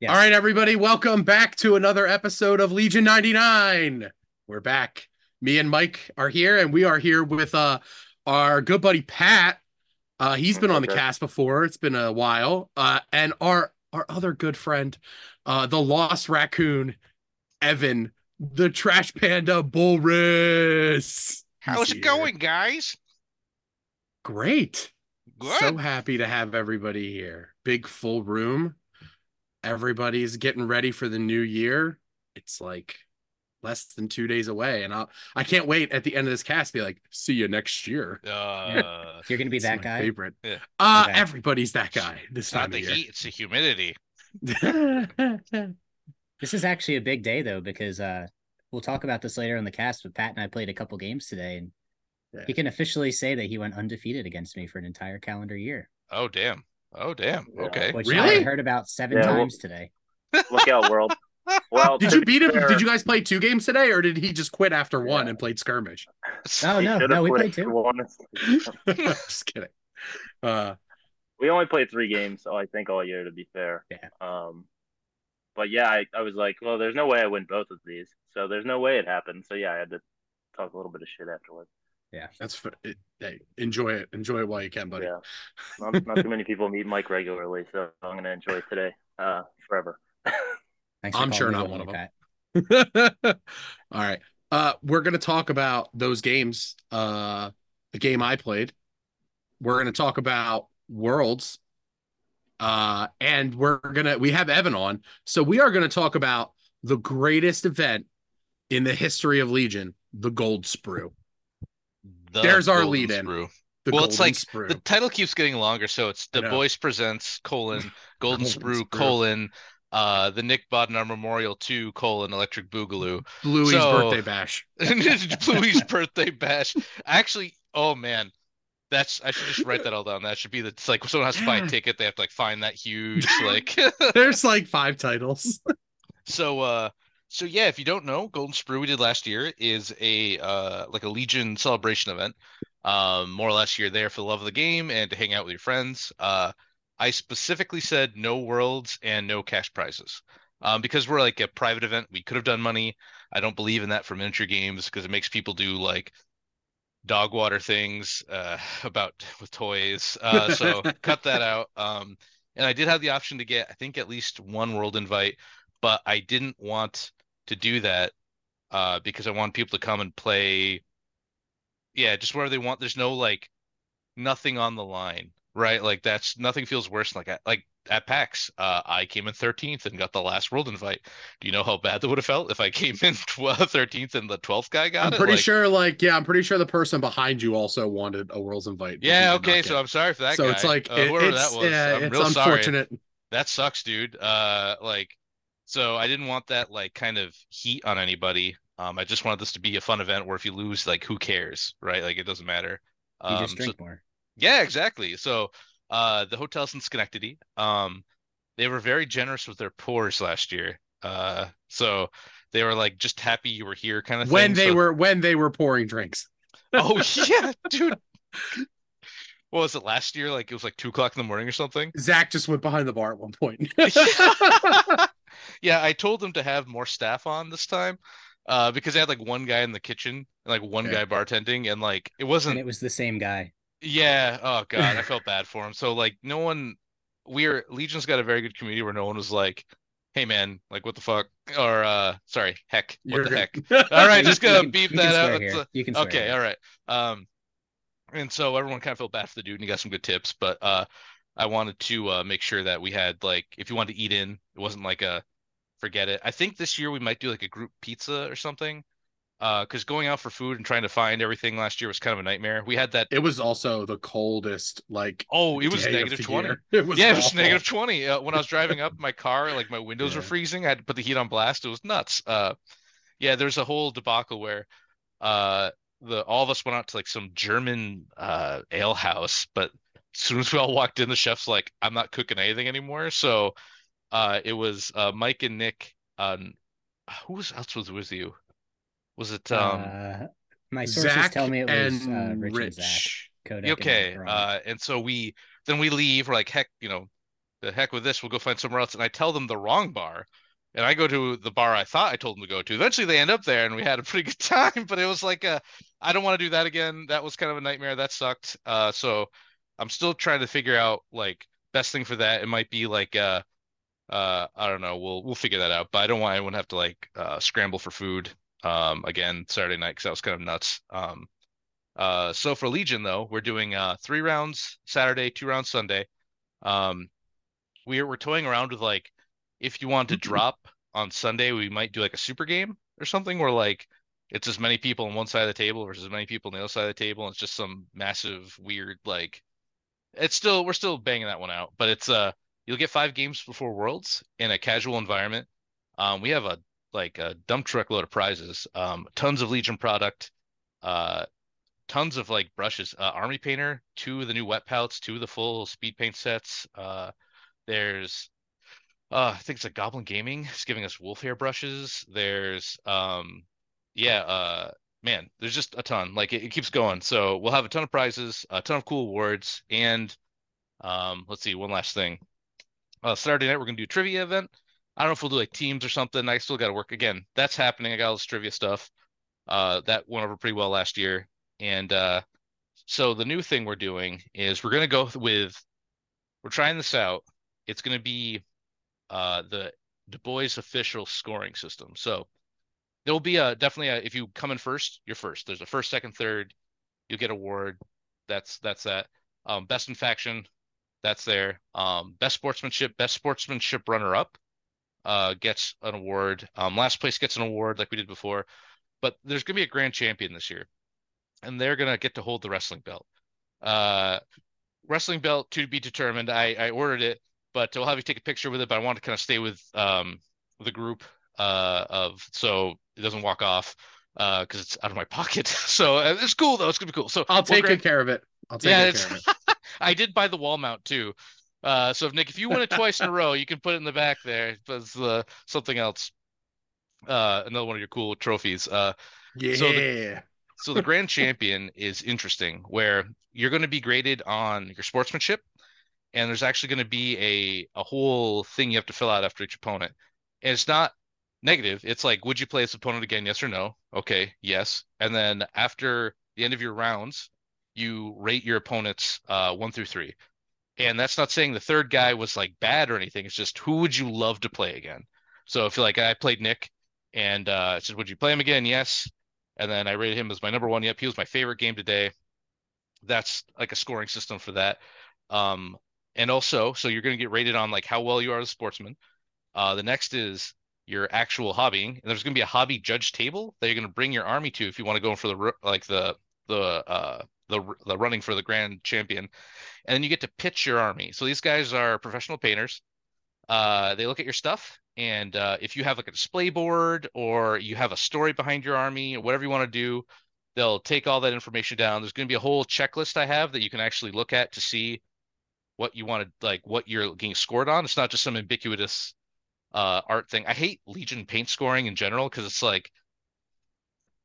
Yes. All right, everybody, welcome back to another episode of Legion 99. We're back. Me and Mike are here, and we are here with uh our good buddy Pat. Uh he's been on the cast before. It's been a while. Uh and our our other good friend, uh the lost raccoon, Evan, the trash panda Bulriss. How's He's it going, guys? Great. Good. So happy to have everybody here. Big full room. Everybody's getting ready for the new year. It's like less than two days away, and I'll I can't wait at the end of this cast be like, see you next year. uh, You're gonna be that my guy. Favorite. Yeah. Uh Okay. everybody's that guy this it's not the of heat; it's the humidity. This is actually a big day though, because uh we'll talk about this later in the cast, but Pat and I played a couple games today and Yeah. he can officially say that he went undefeated against me for an entire calendar year. Oh damn! Oh damn! Yeah. Okay. Which Really? I heard about seven Yeah, well- times today. Look out, world. Well, Did you beat him? fair, Did you guys play two games today, or did he just quit after one Yeah. and played skirmish? Oh no, no, we played two. one. just kidding. Uh We only played three games, so I think all year to be fair. Yeah. Um, but yeah, I, I was like, well, there's no way I win both of these, so there's no way it happened. So yeah, I had to talk a little bit of shit afterwards. That's f- it, hey, enjoy it. Enjoy it while you can, buddy. Yeah, not, not too many people meet Mike regularly, so I'm gonna enjoy today, uh, forever. Thanks for I'm sure not one of Pat. All right. Uh we're going to talk about those games. Uh the game I played. We're going to talk about Worlds. Uh and we're going to we have Evan on. So we are going to talk about the greatest event in the history of Legion, the Gold Sprue. The There's our Golden lead in. Sprue. The Well, it's like Sprue. The title keeps getting longer, so it's the. Voice presents colon Golden Sprue Sprue. colon uh the Nick Bodnar Memorial Two colon Electric Boogaloo. Bluey's so- birthday bash. Bluey's birthday bash. Actually, oh man, that's I should just write that all down. That should be the it's like someone has to buy a ticket, they have to like find that huge like. There's like five titles. so uh, so yeah, if you don't know, Golden Sprue we did last year is a uh like a Legion celebration event. Um, more or less, you're there for the love of the game and to hang out with your friends. Uh, I specifically said no worlds and no cash prizes. Um, because we're like a private event, we could have done money. I don't believe in that for miniature games because it makes people do like dog water things uh, about with toys. Uh, so cut that out. Um, and I did have the option to get, I think, at least one world invite, but I didn't want to do that uh, because I want people to come and play. Yeah, just where they want. There's no like nothing on the line, right? Like that's nothing feels worse than like at, like at PAX. Uh, I came in 13th and got the last world invite. Do you know how bad that would have felt if I came in 12th, 13th and the 12th guy got it? I'm it? pretty Like, sure like yeah, I'm pretty sure the person behind you also wanted a World's invite. Yeah, okay, so it. I'm sorry for that so guy. it's like uh, it- whoever it's, that was. yeah, I'm it's real sorry. unfortunate. That sucks, dude. Uh, like, so I didn't want that like kind of heat on anybody. Um, I just wanted this to be a fun event where if you lose, like, who cares, right? Like, it doesn't matter. You Um, just so- more. yeah, exactly. So, uh, the hotels in Schenectady, um, they were very generous with their pours last year. Uh, so they were like just happy you were here, kind of When thing. they So- were when they were pouring drinks. oh yeah, dude. What was it last year? Like it was like two o'clock in the morning or something. Zach just went behind the bar at one point. yeah, I told them to have more staff on this time, uh, because they had like one guy in the kitchen and like one Yeah. guy bartending, and like it wasn't. And it was the same guy. Yeah. Oh god, I felt bad for him. So like no one we're Legion's got a very good community where no one was like, "Hey man, like what the fuck?" or uh sorry, heck, what You're the good. heck. All right, just gonna can- beep that out. here. You can Okay, here. all right. Um and so everyone kind of felt bad for the dude and he got some good tips, but uh I wanted to uh make sure that we had like if you wanted to eat in, it wasn't like a forget it. I think this year we might do like a group pizza or something. Uh, because going out for food and trying to find everything last year was kind of a nightmare. We had that It was also the coldest like Oh, it was negative 20. It was yeah, it was negative 20. Uh, when I was driving up my car, like my windows were freezing. I had to put the heat on blast. It was nuts. Uh, yeah, there's a whole debacle where uh the all of us went out to like some German uh ale house, but as soon as we all walked in, the chef's like, I'm not cooking anything anymore. So uh it was uh Mike and Nick um who was else was with you? Was it um uh, my sources Zach tell me it was uh, and Rich, and Zach. Rich. Kodak and okay Braun. uh and so we then we leave we're like heck you know the heck with this, we'll go find somewhere else. And I tell them the wrong bar. And I go to the bar I thought I told them to go to. Eventually they end up there and we had a pretty good time, but it was like a I don't want to do that again. That was kind of a nightmare. That sucked. Uh so I'm still trying to figure out like best thing for that. It might be like uh uh I don't know. We'll we'll figure that out. But I don't want anyone to have to like uh scramble for food um again Saturday night because that was kind of nuts. Um uh so for Legion though, we're doing uh three rounds Saturday, two rounds Sunday. Um we're we're toying around with like if you want to drop on Sunday, we might do like a super game or something where like it's as many people on one side of the table versus as many people on the other side of the table. And it's just some massive weird like it's still we're still banging that one out, but it's uh you'll get five games before Worlds in a casual environment. Um, we have a like a dump truck load of prizes, um, tons of Legion product, uh, tons of like brushes, uh, Army Painter, two of the new wet palettes, two of the full speed paint sets. Uh, there's uh, I think it's a Goblin Gaming. It's giving us wolf hair brushes. There's um, yeah, uh, man, there's just a ton. Like it, it, keeps going. So we'll have a ton of prizes, a ton of cool awards, and um, let's see, one last thing. Uh, Saturday night we're gonna do trivia event. I don't know if we'll do like teams or something. I still got to work again. That's happening. I got all this trivia stuff. Uh, that went over pretty well last year, and uh, so the new thing we're doing is we're gonna go with. We're trying this out. It's gonna be uh, the Du Bois official scoring system. So there'll be a definitely a, if you come in first, you're first. There's a first, second, third. You'll get award. That's that's that. Um, best in faction, that's there. Um, best sportsmanship, best sportsmanship runner up, uh, gets an award. Um, last place gets an award like we did before. But there's gonna be a grand champion this year, and they're gonna get to hold the wrestling belt. Uh, wrestling belt to be determined. I I ordered it but we'll have you take a picture with it. But I want to kind of stay with um the group uh of so it doesn't walk off uh because it's out of my pocket. so uh, it's cool though. It's gonna be cool. So I'll take good care of it. I'll take yeah, care of it. I did buy the wall mount too. Uh, so if Nick, if you win it twice in a row, you can put it in the back there. That's uh, something else. Uh, another one of your cool trophies. Uh, yeah. So the, so the grand champion is interesting, where you're going to be graded on your sportsmanship, and there's actually going to be a a whole thing you have to fill out after each opponent. And it's not negative. It's like, would you play this opponent again? Yes or no? Okay, yes. And then after the end of your rounds, you rate your opponents uh, one through three. And that's not saying the third guy was like bad or anything. It's just who would you love to play again? So if you're like, I played Nick, and uh, I said, would you play him again? Yes. And then I rated him as my number one. Yep, he was my favorite game today. That's like a scoring system for that. Um, and also so you're going to get rated on like how well you are as a sportsman uh, the next is your actual hobbying and there's going to be a hobby judge table that you're going to bring your army to if you want to go for the like the the uh the, the running for the grand champion. And then you get to pitch your army. So these guys are professional painters. Uh, they look at your stuff and uh, if you have like a display board or you have a story behind your army or whatever you want to do they'll take all that information down. There's going to be a whole checklist i have that you can actually look at to see what you want to like what you're getting scored on. It's not just some ambiguous uh art thing. I hate Legion paint scoring in general because it's like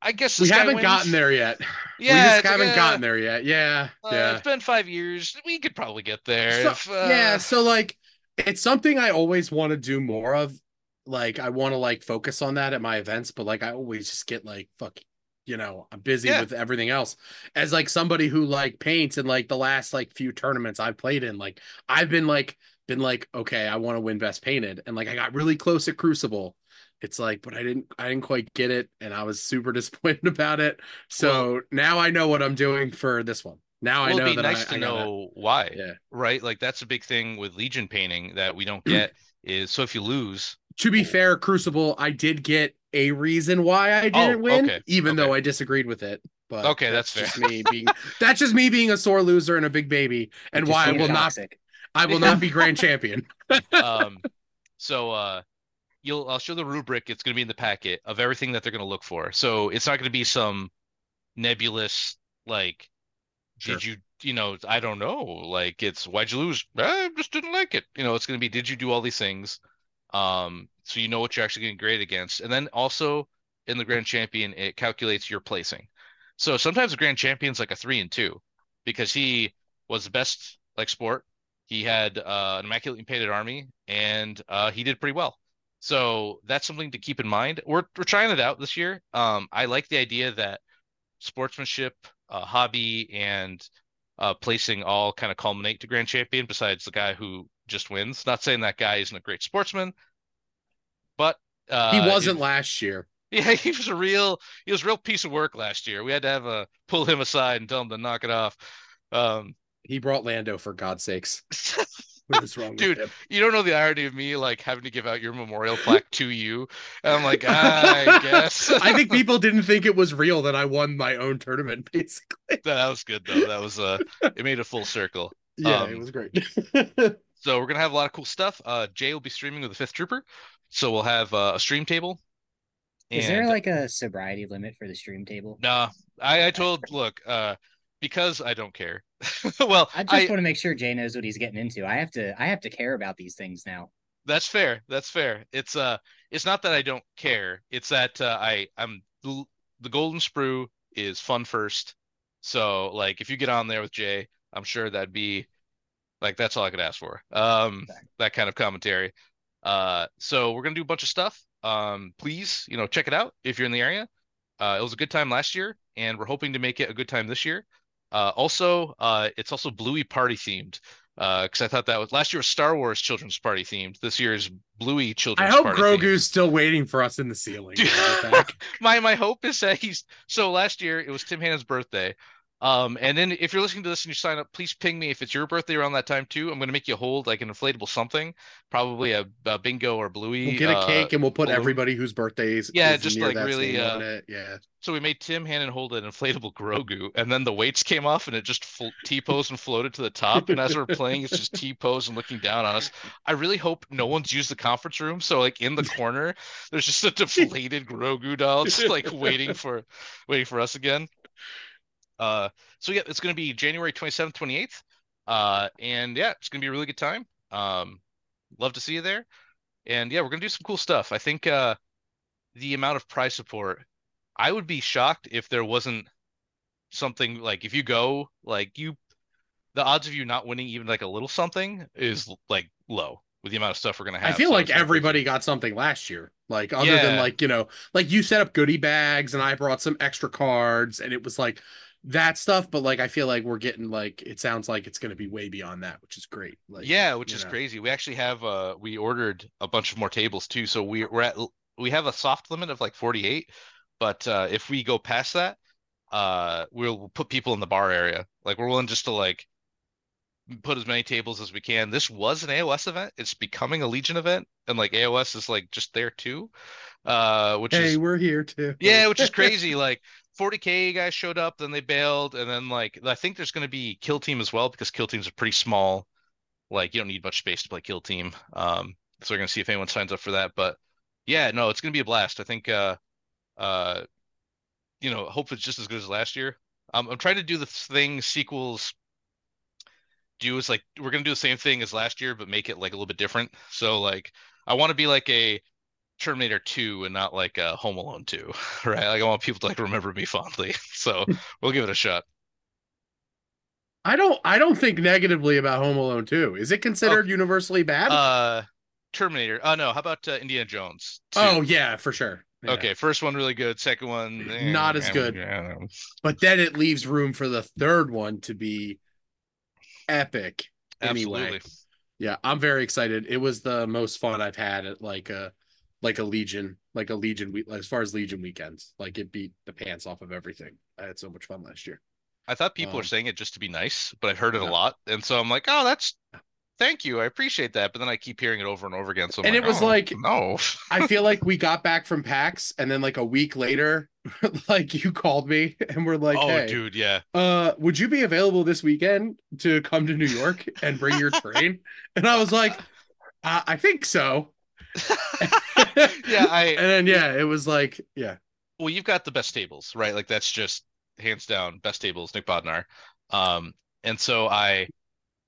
I guess we haven't gotten there yet. Yeah, we just haven't gotten there yet. Yeah, uh, yeah. It's been five years. We could probably get there. So, if, uh... Yeah, so like it's something I always want to do more of. Like I want to like focus on that at my events, but like I always just get like fuck you know i'm busy yeah. with everything else as like somebody who like paints in like the last like few tournaments i've played in like i've been like been like okay i want to win best painted and like i got really close at crucible it's like but i didn't i didn't quite get it and i was super disappointed about it so well, now i know what i'm doing for this one now well, I know it'd be that nice I, to I know why. Yeah. Right. Like that's a big thing with Legion painting that we don't get is so if you lose. To be fair, Crucible, I did get a reason why I oh, didn't oh, win, okay. even okay. though I disagreed with it. But okay, that's, that's just me being that's just me being a sore loser and a big baby, and why I will toxic. I will not be grand champion. um, so uh, you'll I'll show the rubric. It's going to be in the packet of everything that they're going to look for. So it's not going to be some nebulous like, sure. did you you know I don't know like it's why'd you lose? I just didn't like it. You know it's going to be did you do all these things? Um, so you know what you're actually getting graded against. And then also in the grand champion, it calculates your placing. So sometimes the grand champion's like a three and two because he was the best like sport, He had uh, an immaculately painted army, and uh, he did pretty well. So that's something to keep in mind. We're we're trying it out this year. Um, I like the idea that sportsmanship, uh, hobby, and uh, placing all kind of culminate to grand champion. Besides the guy who just wins. Not saying that guy isn't a great sportsman, but uh, he wasn't it, last year. Yeah, he was a real he was a real piece of work last year. We had to have a pull him aside and tell him to knock it off. Um, he brought Lando for God's sakes. What is wrong Dude, you don't know the irony of me like having to give out your memorial plaque to you. And I'm like, I guess. I think people didn't think it was real that I won my own tournament, basically. That was good though. That was uh it made a full circle. Yeah, um, it was great. so we're gonna have a lot of cool stuff. Uh Jay will be streaming with the fifth trooper. So we'll have uh, a stream table. Is there like a sobriety limit for the stream table? Nah. I, I told look, uh because I don't care. well, I just I, want to make sure Jay knows what he's getting into. I have to I have to care about these things now. That's fair. That's fair. It's uh it's not that I don't care. It's that uh, I I'm the golden sprue is fun first. So like if you get on there with Jay, I'm sure that'd be like that's all I could ask for. Um that kind of commentary. Uh so we're going to do a bunch of stuff. Um please, you know, check it out if you're in the area. Uh it was a good time last year and we're hoping to make it a good time this year. Uh, also, uh, it's also Bluey party themed because uh, I thought that was last year was Star Wars Children's Party themed. This year is Bluey Children's. I hope party Grogu's themed. still waiting for us in the ceiling. my my hope is that he's so. Last year it was Tim Hannon's birthday. Um, and then if you're listening to this and you sign up, please ping me if it's your birthday around that time too. I'm going to make you hold like an inflatable something, probably a, a bingo or bluey. We'll get a cake and we'll put balloon. everybody whose birthdays. Yeah, just like really. Uh, yeah. So we made Tim Hannon hold an inflatable Grogu, and then the weights came off and it just fl- T pose and floated to the top. And as we're playing, it's just T pose and looking down on us. I really hope no one's used the conference room. So like in the corner, there's just a deflated Grogu doll just like waiting for waiting for us again. Uh, so yeah, it's going to be January 27th, 28th. Uh, and yeah, it's going to be a really good time. Um, love to see you there. And yeah, we're going to do some cool stuff. I think uh, the amount of prize support, I would be shocked if there wasn't something like if you go, like you, the odds of you not winning even like a little something is like low with the amount of stuff we're gonna have. I feel so like everybody got something last year. Like other yeah. than like, you know, like you set up goodie bags and I brought some extra cards and it was like that stuff but like i feel like we're getting like it sounds like it's going to be way beyond that which is great like yeah which is know. crazy. We actually have uh we ordered a bunch of more tables too so we, we're at we have a soft limit of like 48 but uh if we go past that uh we'll put people in the bar area. Like we're willing just to like put as many tables as we can. This was an aos event. It's becoming a legion event and like aos is like just there too uh which hey is, we're here too. Yeah which is crazy like 40k guys showed up, then they bailed, and then like I think there's going to be kill team as well because kill teams are pretty small. Like you don't need much space to play kill team. Um, so we're gonna see if anyone signs up for that. But yeah, no, it's gonna be a blast. I think uh, uh, you know, hope it's just as good as last year. Um, I'm trying to do the thing sequels do is like we're gonna do the same thing as last year, but make it like a little bit different. So like I want to be like a Terminator 2 and not like uh, Home Alone 2, right? Like I want people to like remember me fondly. So we'll give it a shot. I don't I don't think negatively about Home Alone 2. Is it considered oh, universally bad? Uh Terminator. Oh no, how about uh, Indiana Jones? 2? Oh yeah, for sure. Yeah. Okay, first one really good, second one eh, not as good. Yeah. But then it leaves room for the third one to be epic. Absolutely. Anyway. Yeah, I'm very excited. It was the most fun I've had at like a like a Legion, like a Legion week, as far as Legion weekends. Like it beat the pants off of everything. I had so much fun last year. I thought people um, were saying it just to be nice, but I've heard it a lot, and so I'm like, oh, that's thank you, I appreciate that. But then I keep hearing it over and over again. So I'm and like, it was oh, like, no, I feel like we got back from PAX, and then like a week later, like you called me, and we're like, oh, hey, dude, yeah, uh, would you be available this weekend to come to New York and bring your train? and I was like, uh, I think so. yeah, I and then yeah, it was like yeah. Well, you've got the best tables, right? Like that's just hands down best tables, Nick Bodnar. Um, and so I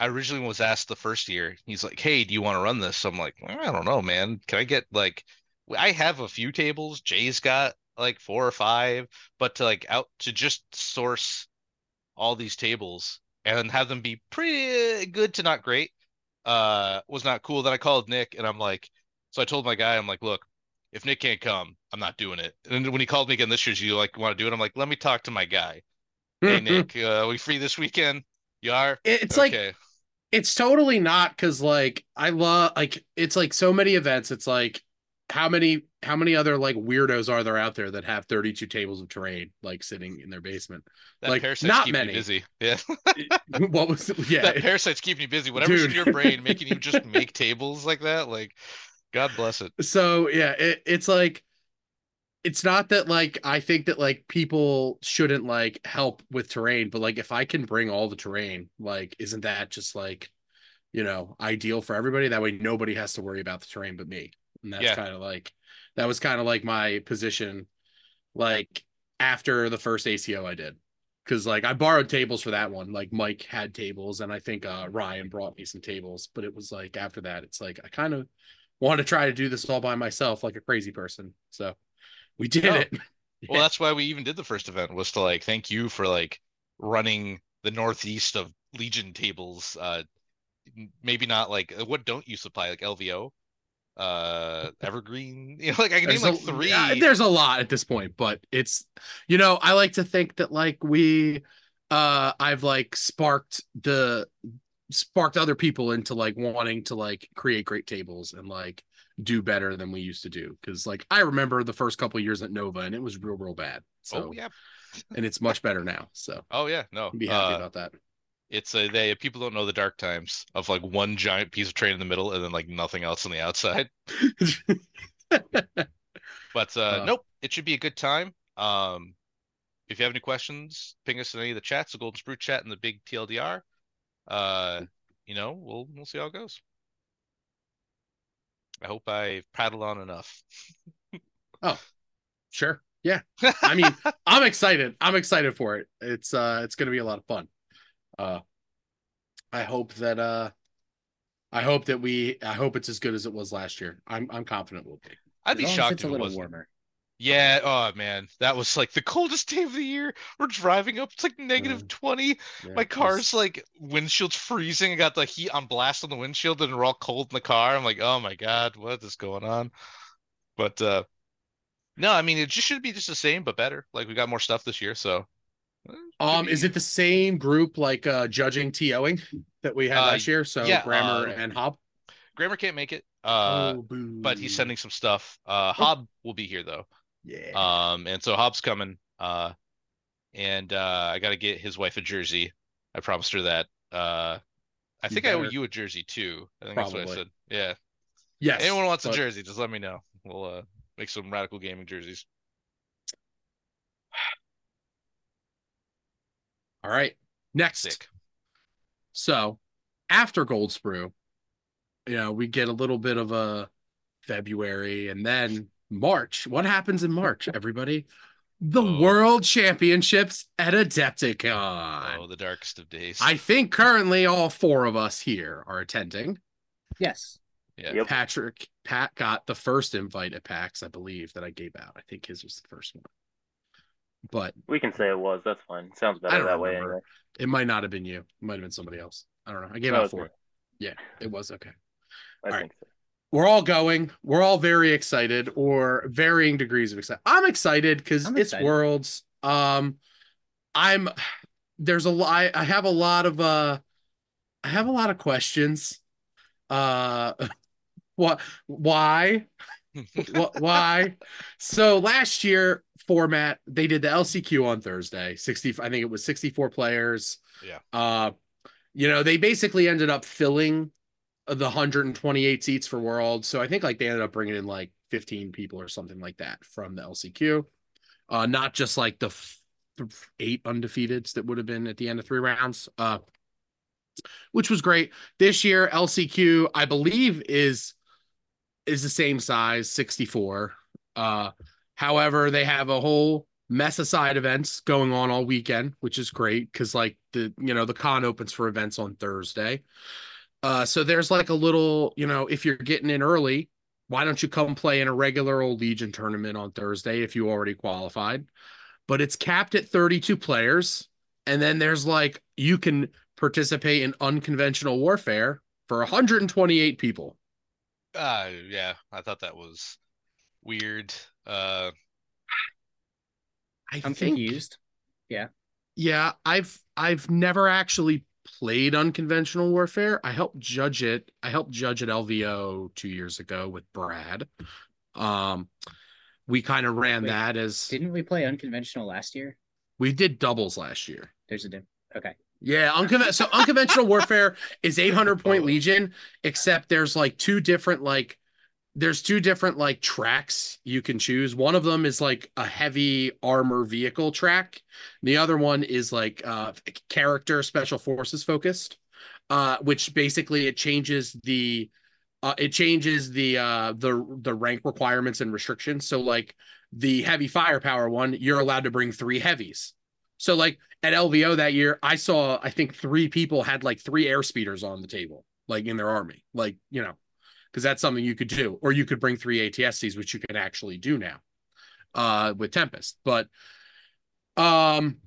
I originally was asked the first year, he's like, Hey, do you want to run this? So I'm like, well, I don't know, man. Can I get like I have a few tables. Jay's got like four or five, but to like out to just source all these tables and have them be pretty good to not great uh was not cool. Then I called Nick and I'm like, so I told my guy, I'm like, look, if Nick can't come, I'm not doing it. And then when he called me again this year, you like want to do it? I'm like, let me talk to my guy. Hey Nick, uh, we free this weekend? You are? It's like it's totally not because like I love like it's like so many events. It's like how many how many other like weirdos are there out there that have 32 tables of terrain like sitting in their basement? that like, not many. busy. Yeah. what was yeah? that parasite's keeping you busy. Whatever's in your brain making you just make tables like that, like God bless it. so yeah, it, it's like it's not that like I think that like people shouldn't like help with terrain, but like if I can bring all the terrain, like isn't that just like you know ideal for everybody? That way nobody has to worry about the terrain but me. And that's Yeah. kind of like that was kind of like my position like after the first ACO I did. Cause like I borrowed tables for that one. Like Mike had tables and I think uh Ryan brought me some tables, but it was like after that, it's like I kind of want to try to do this all by myself like a crazy person. So we did Oh. it. Well, that's why we even did the first event was to like thank you for like running the northeast of Legion tables. Uh, maybe not like uh, what don't you supply like LVO, uh, Evergreen. You know, like I can name There's like a- three. yeah, there's a lot at this point, but it's you know, I like to think that like we uh I've like sparked the sparked other people into like wanting to like create great tables and like do better than we used to do because like I remember the first couple years at Nova and it was real real bad. So oh yeah. and it's much better now. So Oh yeah. No. be happy uh, about that. it's a they people don't know the dark times of like one giant piece of train in the middle and then like nothing else on the outside. But uh, Uh, nope, it should be a good time. Um, if you have any questions, ping us in any of the chats, the Golden Sprue chat and the big TLDR. Uh, you know, we'll we'll see how it goes. I hope I prattled on enough. Oh, sure. Yeah. I mean, I'm excited. I'm excited for it. It's uh it's gonna be a lot of fun. Uh I hope that uh I hope that we I hope it's as good as it was last year. I'm I'm confident we'll be. I'd be As long as shocked if it wasn't. warmer. Yeah. Oh man, that was like the coldest day of the year. We're driving up. It's like negative Yeah. 20. Yeah, My car's like windshield's freezing. I got the heat on blast on the windshield, and we're all cold in the car. I'm like, oh my god, what is going on? But uh no, I mean it just should be just the same but better. Like we got more stuff this year, so should um is it the same group like uh judging TOing that we had Uh, last year? So yeah, Grammar uh, and Hob? Grammar can't make it. Uh oh but he's sending some stuff. Uh Hob will be here though. Yeah. Um and so Hob's coming. Uh and uh I gotta get his wife a jersey. I promised her that. Uh I You think I owe you a jersey too. I think that's what I said. Yeah. yes. Anyone wants a jersey, just let me know. We'll uh make some radical gaming jerseys. All right. Next. Sick. So after Gold Sprue, you know, we get a little bit of a February and then March. What happens in March, everybody? The Oh. World Championships at Adepticon. Oh, the darkest of days. I think currently all four of us here are attending. Yes. yeah. Yep. Patrick, Pat got the first invite at PAX, I believe, that I gave out. I think his was the first one. But We can say it was. That's fine. Sounds better don't that way anyway. it might not have been you. It might have been somebody else. I don't know. I gave No, out it's four. me. Yeah, it was okay. I All think so. We're all going. We're all very excited, or varying degrees of excited. I'm excited because it's worlds. Um, I'm there's a lot. I, have a lot of uh, I have a lot of questions. Uh, what? Why? what? Why? So last year format they did the LCQ on Thursday. Sixty. I think it was sixty-four players. Yeah. Uh, you know they basically ended up filling the 128 seats for World. So I think like they ended up bringing in like 15 people or something like that from the LCQ. Uh, not just like the f- eight undefeateds that would have been at the end of three rounds. Uh, which was great. This year LCQ I believe is is the same size, 64. Uh, however, they have a whole mess of side events going on all weekend, which is great because like the you know the con opens for events on Thursday. Uh, so there's like a little, you know, if you're getting in early, why don't you come play in a regular old Legion tournament on Thursday if you already qualified? But it's capped at 32 players. And then there's like, you can participate in unconventional warfare for 128 people. Uh yeah, I thought that was weird. Uh I I'm think, confused. Yeah, I've I've never actually played unconventional warfare. I helped judge it. I helped judge at LVO two years ago with Brad. Um, we kind of ran Wait, that as Didn't we play unconventional last year? we did doubles last year. There's a diff. Okay. Yeah, unconven- so unconventional warfare is 800 point legion, except there's like two different like there's two different like tracks you can choose. One of them is like a heavy armor vehicle track. The other one is like uh character special forces focused. Uh which basically it changes the uh it changes the uh the the rank requirements and restrictions. So like the heavy firepower one, you're allowed to bring 3 heavies. So like at LVO that year, I saw I think three people had like three air speeders on the table, like in their army, like you know, because that's something you could do, or you could bring three ATSCs, which you can actually do now, uh, with Tempest. But, um,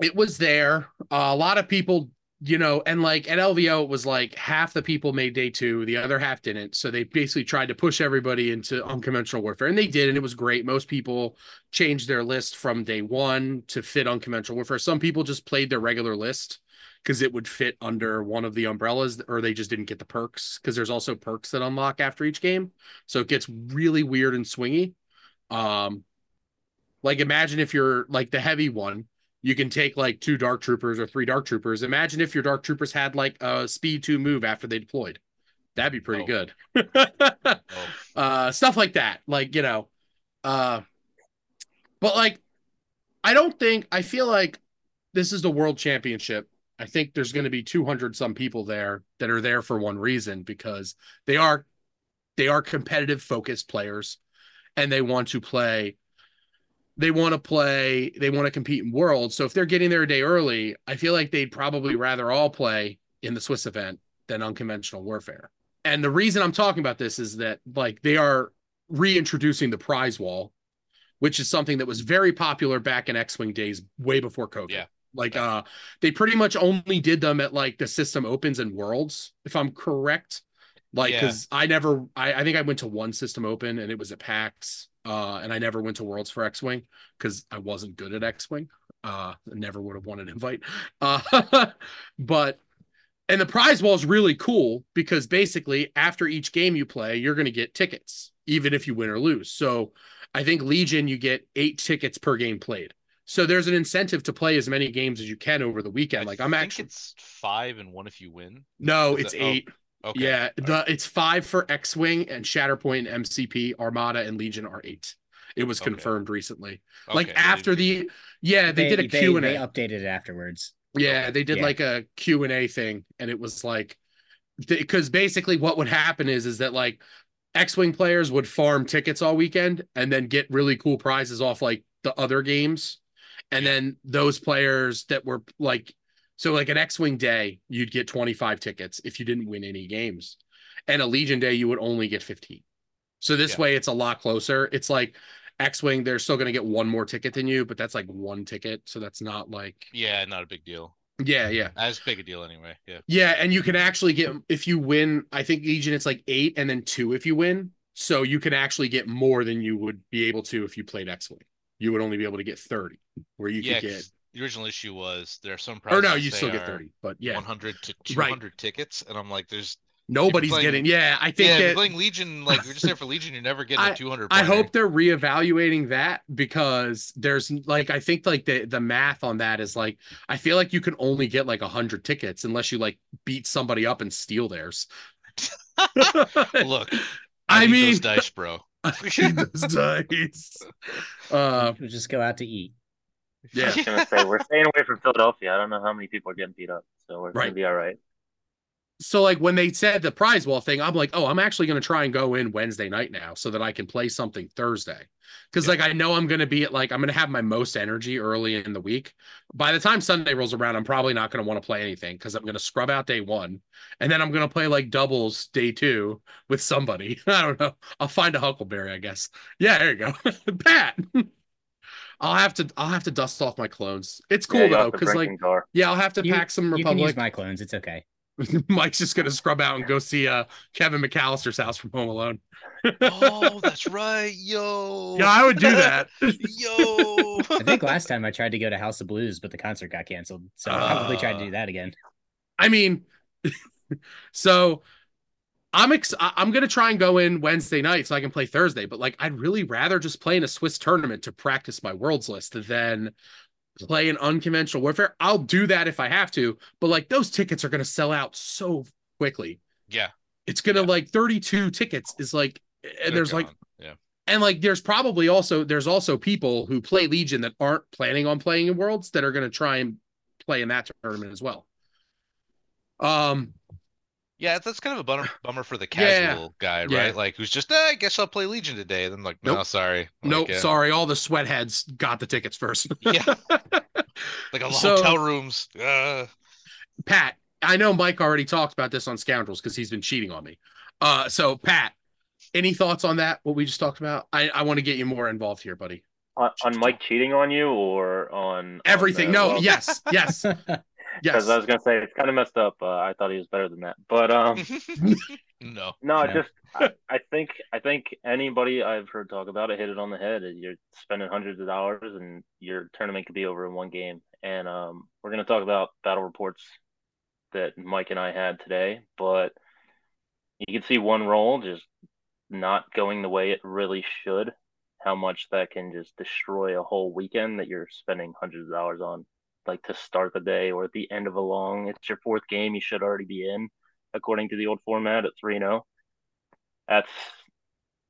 it was there. Uh, a lot of people, you know, and like at LVO, it was like half the people made day two, the other half didn't. So they basically tried to push everybody into unconventional warfare, and they did, and it was great. Most people changed their list from day one to fit unconventional warfare. Some people just played their regular list because it would fit under one of the umbrellas, or they just didn't get the perks because there's also perks that unlock after each game. So it gets really weird and swingy. Um, like imagine if you're like the heavy one, you can take like two dark troopers or three dark troopers. Imagine if your dark troopers had like a speed two move after they deployed. That'd be pretty Oh. good. oh, uh stuff like that like you know uh but like i don't think i feel like this is the world championship i think there's going to be 200 some people there that are there for one reason because they are they are competitive focused players and they want to play they want to play they want to compete in worlds so if they're getting there a day early i feel like they'd probably rather all play in the swiss event than unconventional warfare and the reason I'm talking about this is that like they are reintroducing the prize wall, which is something that was very popular back in X-Wing days, way before COVID. Yeah. Like uh they pretty much only did them at like the system opens and worlds, if I'm correct. Like Yeah. because I never I, I think I went to one system open and it was at PAX. Uh and I never went to worlds for X-Wing because I wasn't good at X-Wing. Uh never would have won an invite. Uh but and the prize wall is really cool because basically after each game you play, you're going to get tickets, even if you win or lose. So I think Legion, you get eight tickets per game played. So there's an incentive to play as many games as you can over the weekend. I like I'm think actually it's five and one if you win. no, is it's eight. oh, eight. Okay. Yeah, the it's five for X-wing and Shatterpoint and MCP. Armada and Legion are eight. It was Okay. confirmed recently. Okay, like after didn't- the yeah, they, did a they, Q&A. They updated it afterwards. Yeah, they did Yeah. like a Q and A thing, and it was like because basically what would happen is is that like X-wing players would farm tickets all weekend and then get really cool prizes off like the other games, and then those players that were like so like an X-wing day you'd get twenty five tickets if you didn't win any games, and a Legion day you would only get fifteen. So this Yeah. way it's a lot closer. It's like X-wing they're still going to get one more ticket than you, but that's like one ticket, so that's not like Yeah, not a big deal. yeah yeah. As big a deal anyway. Yeah. Yeah, and you can actually get if you win. I think Legion it's like eight, and then two if you win. So you can actually get more than you would be able to if you played X Wing. You would only be able to get thirty, where you yeah. could get The original issue was there are some Or no, you still get thirty, but yeah, 100 to Right. 200 tickets, and I'm like, there's nobody's playing- getting. Yeah, I think yeah, that. playing Legion, like you're just there for Legion, you're never getting a 200. I hope they're reevaluating that because there's like I think like the the math on that is like I feel like you can only get like hundred tickets unless you like beat somebody up and steal theirs. Look, I need mean, dice, bro. those dice. Uh, We'll just go out to eat. Yeah. I was gonna say we're staying away from Philadelphia. I don't know how many people are getting beat up, so we're Right. gonna be all right. So like when they said the prize wall thing, I'm like, oh, I'm actually going to try and go in Wednesday night now so that I can play something Thursday. Because Yeah. like I know I'm going to be at like I'm going to have my most energy early in the week. By the time Sunday rolls around, I'm probably not going to want to play anything because I'm going to scrub out day one, and then I'm going to play like doubles day two with somebody. I don't know. I'll find a Huckleberry, I guess. Yeah, there you go, Pat. I'll have to I'll have to dust off my clones. It's cool Yeah, though because like Gengar. yeah, I'll have to You- pack some You can Republic. use my clones. It's okay. Mike's just gonna scrub out and go see uh Kevin McAllister's house from Home Alone. Oh, that's right, yo. Yeah, I would do that. yo. I think last time I tried to go to House of Blues, but the concert got canceled. So I'll probably try to do that again. I mean, so I'm ex- I'm gonna try and go in Wednesday night so I can play Thursday, but like I'd really rather just play in a Swiss tournament to practice my worlds list than play an unconventional warfare. I'll do that if I have to, but like those tickets are gonna sell out so quickly. Yeah. It's gonna Yeah. like 32 tickets is like and they're there's like gone. yeah. and like there's probably also there's also people who play Legion that aren't planning on playing in Worlds that are going to try and play in that tournament as well. Um Yeah, that's kind of a bummer, bummer for the Yeah. casual guy, Yeah. right? Like who's just, eh, I guess I'll play Legion today. And Then like, no, Nope. sorry. Like, nope, yeah. sorry, all the sweatheads got the tickets first. Yeah. Like all the So- hotel rooms. Uh, Pat, I know Mike already talked about this on Scoundrels because he's been cheating on me. Uh so Pat, any thoughts on that? What we just talked about? I, I want to get you more involved here, buddy. On, on Mike cheating on you or on Everything. On the, no, well, yes, yes, yes. Because I was gonna say it's kind of messed up. Uh, I thought he was better than that, but um, no. no, Yeah. just I, I think I think anybody I've heard talk about it hit it on the head. You're spending hundreds of dollars, and your tournament could be over in one game. And um, we're gonna talk about battle reports that Mike and I had today, but you can see one roll just not going the way it really should. How much that can just destroy a whole weekend that you're spending hundreds of dollars on, like to start the day or at the end of a long. It's your fourth game. You should already be in, according to the old format at three zero. That's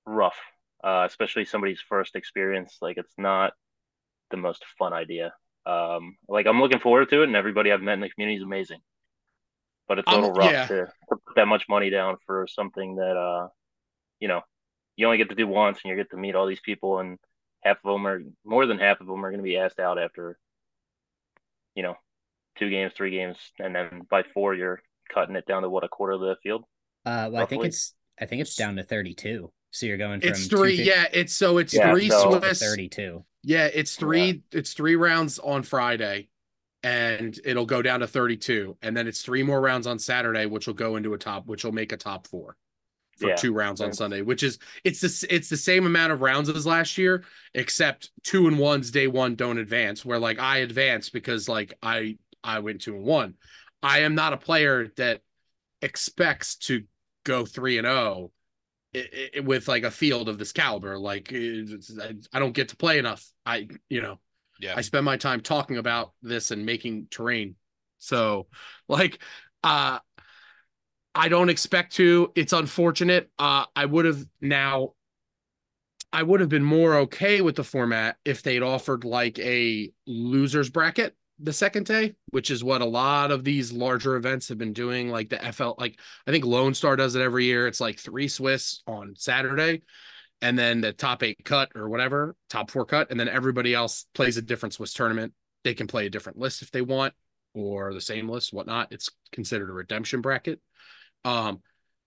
rough, uh, especially somebody's first experience. Like it's not the most fun idea. Um, like I'm looking forward to it, and everybody I've met in the community is amazing. But it's a little rough yeah. to, to put that much money down for something that uh, you know, you only get to do once, and you get to meet all these people, and half of them are more than half of them are going to be asked out after, you know, two games, three games, and then by four you're cutting it down to what a quarter of the field. Uh, well, I think it's I think it's down to 32. So you're going from It's three, 250 yeah. It's so it's Yeah, three so- Swiss. 32. Yeah, it's three. It's three rounds on Friday, and it'll go down to thirty-two, and then it's three more rounds on Saturday, which will go into a top, which will make a top four for Yeah. two rounds on. Sunday. Which is it's the it's the same amount of rounds as last year, except two and ones day one don't advance. Where like I advance because like I I went two and one. I am not a player that expects to go three and zero i- with like a field of this caliber. Like I- I don't get to play enough. I you know Yeah. I spend my time talking about this and making terrain. So like uh I don't expect to. It's unfortunate. Uh I would have now I would have been more okay with the format if they'd offered like a losers bracket the second day, which is what a lot of these larger events have been doing. Like the FL, like I think Lone Star does it every year. It's like three Swiss on Saturday, and then the top eight cut or whatever, top four cut, and then everybody else plays a different Swiss tournament. They can play a different list if they want, or the same list, whatnot. It's considered a redemption bracket. Um,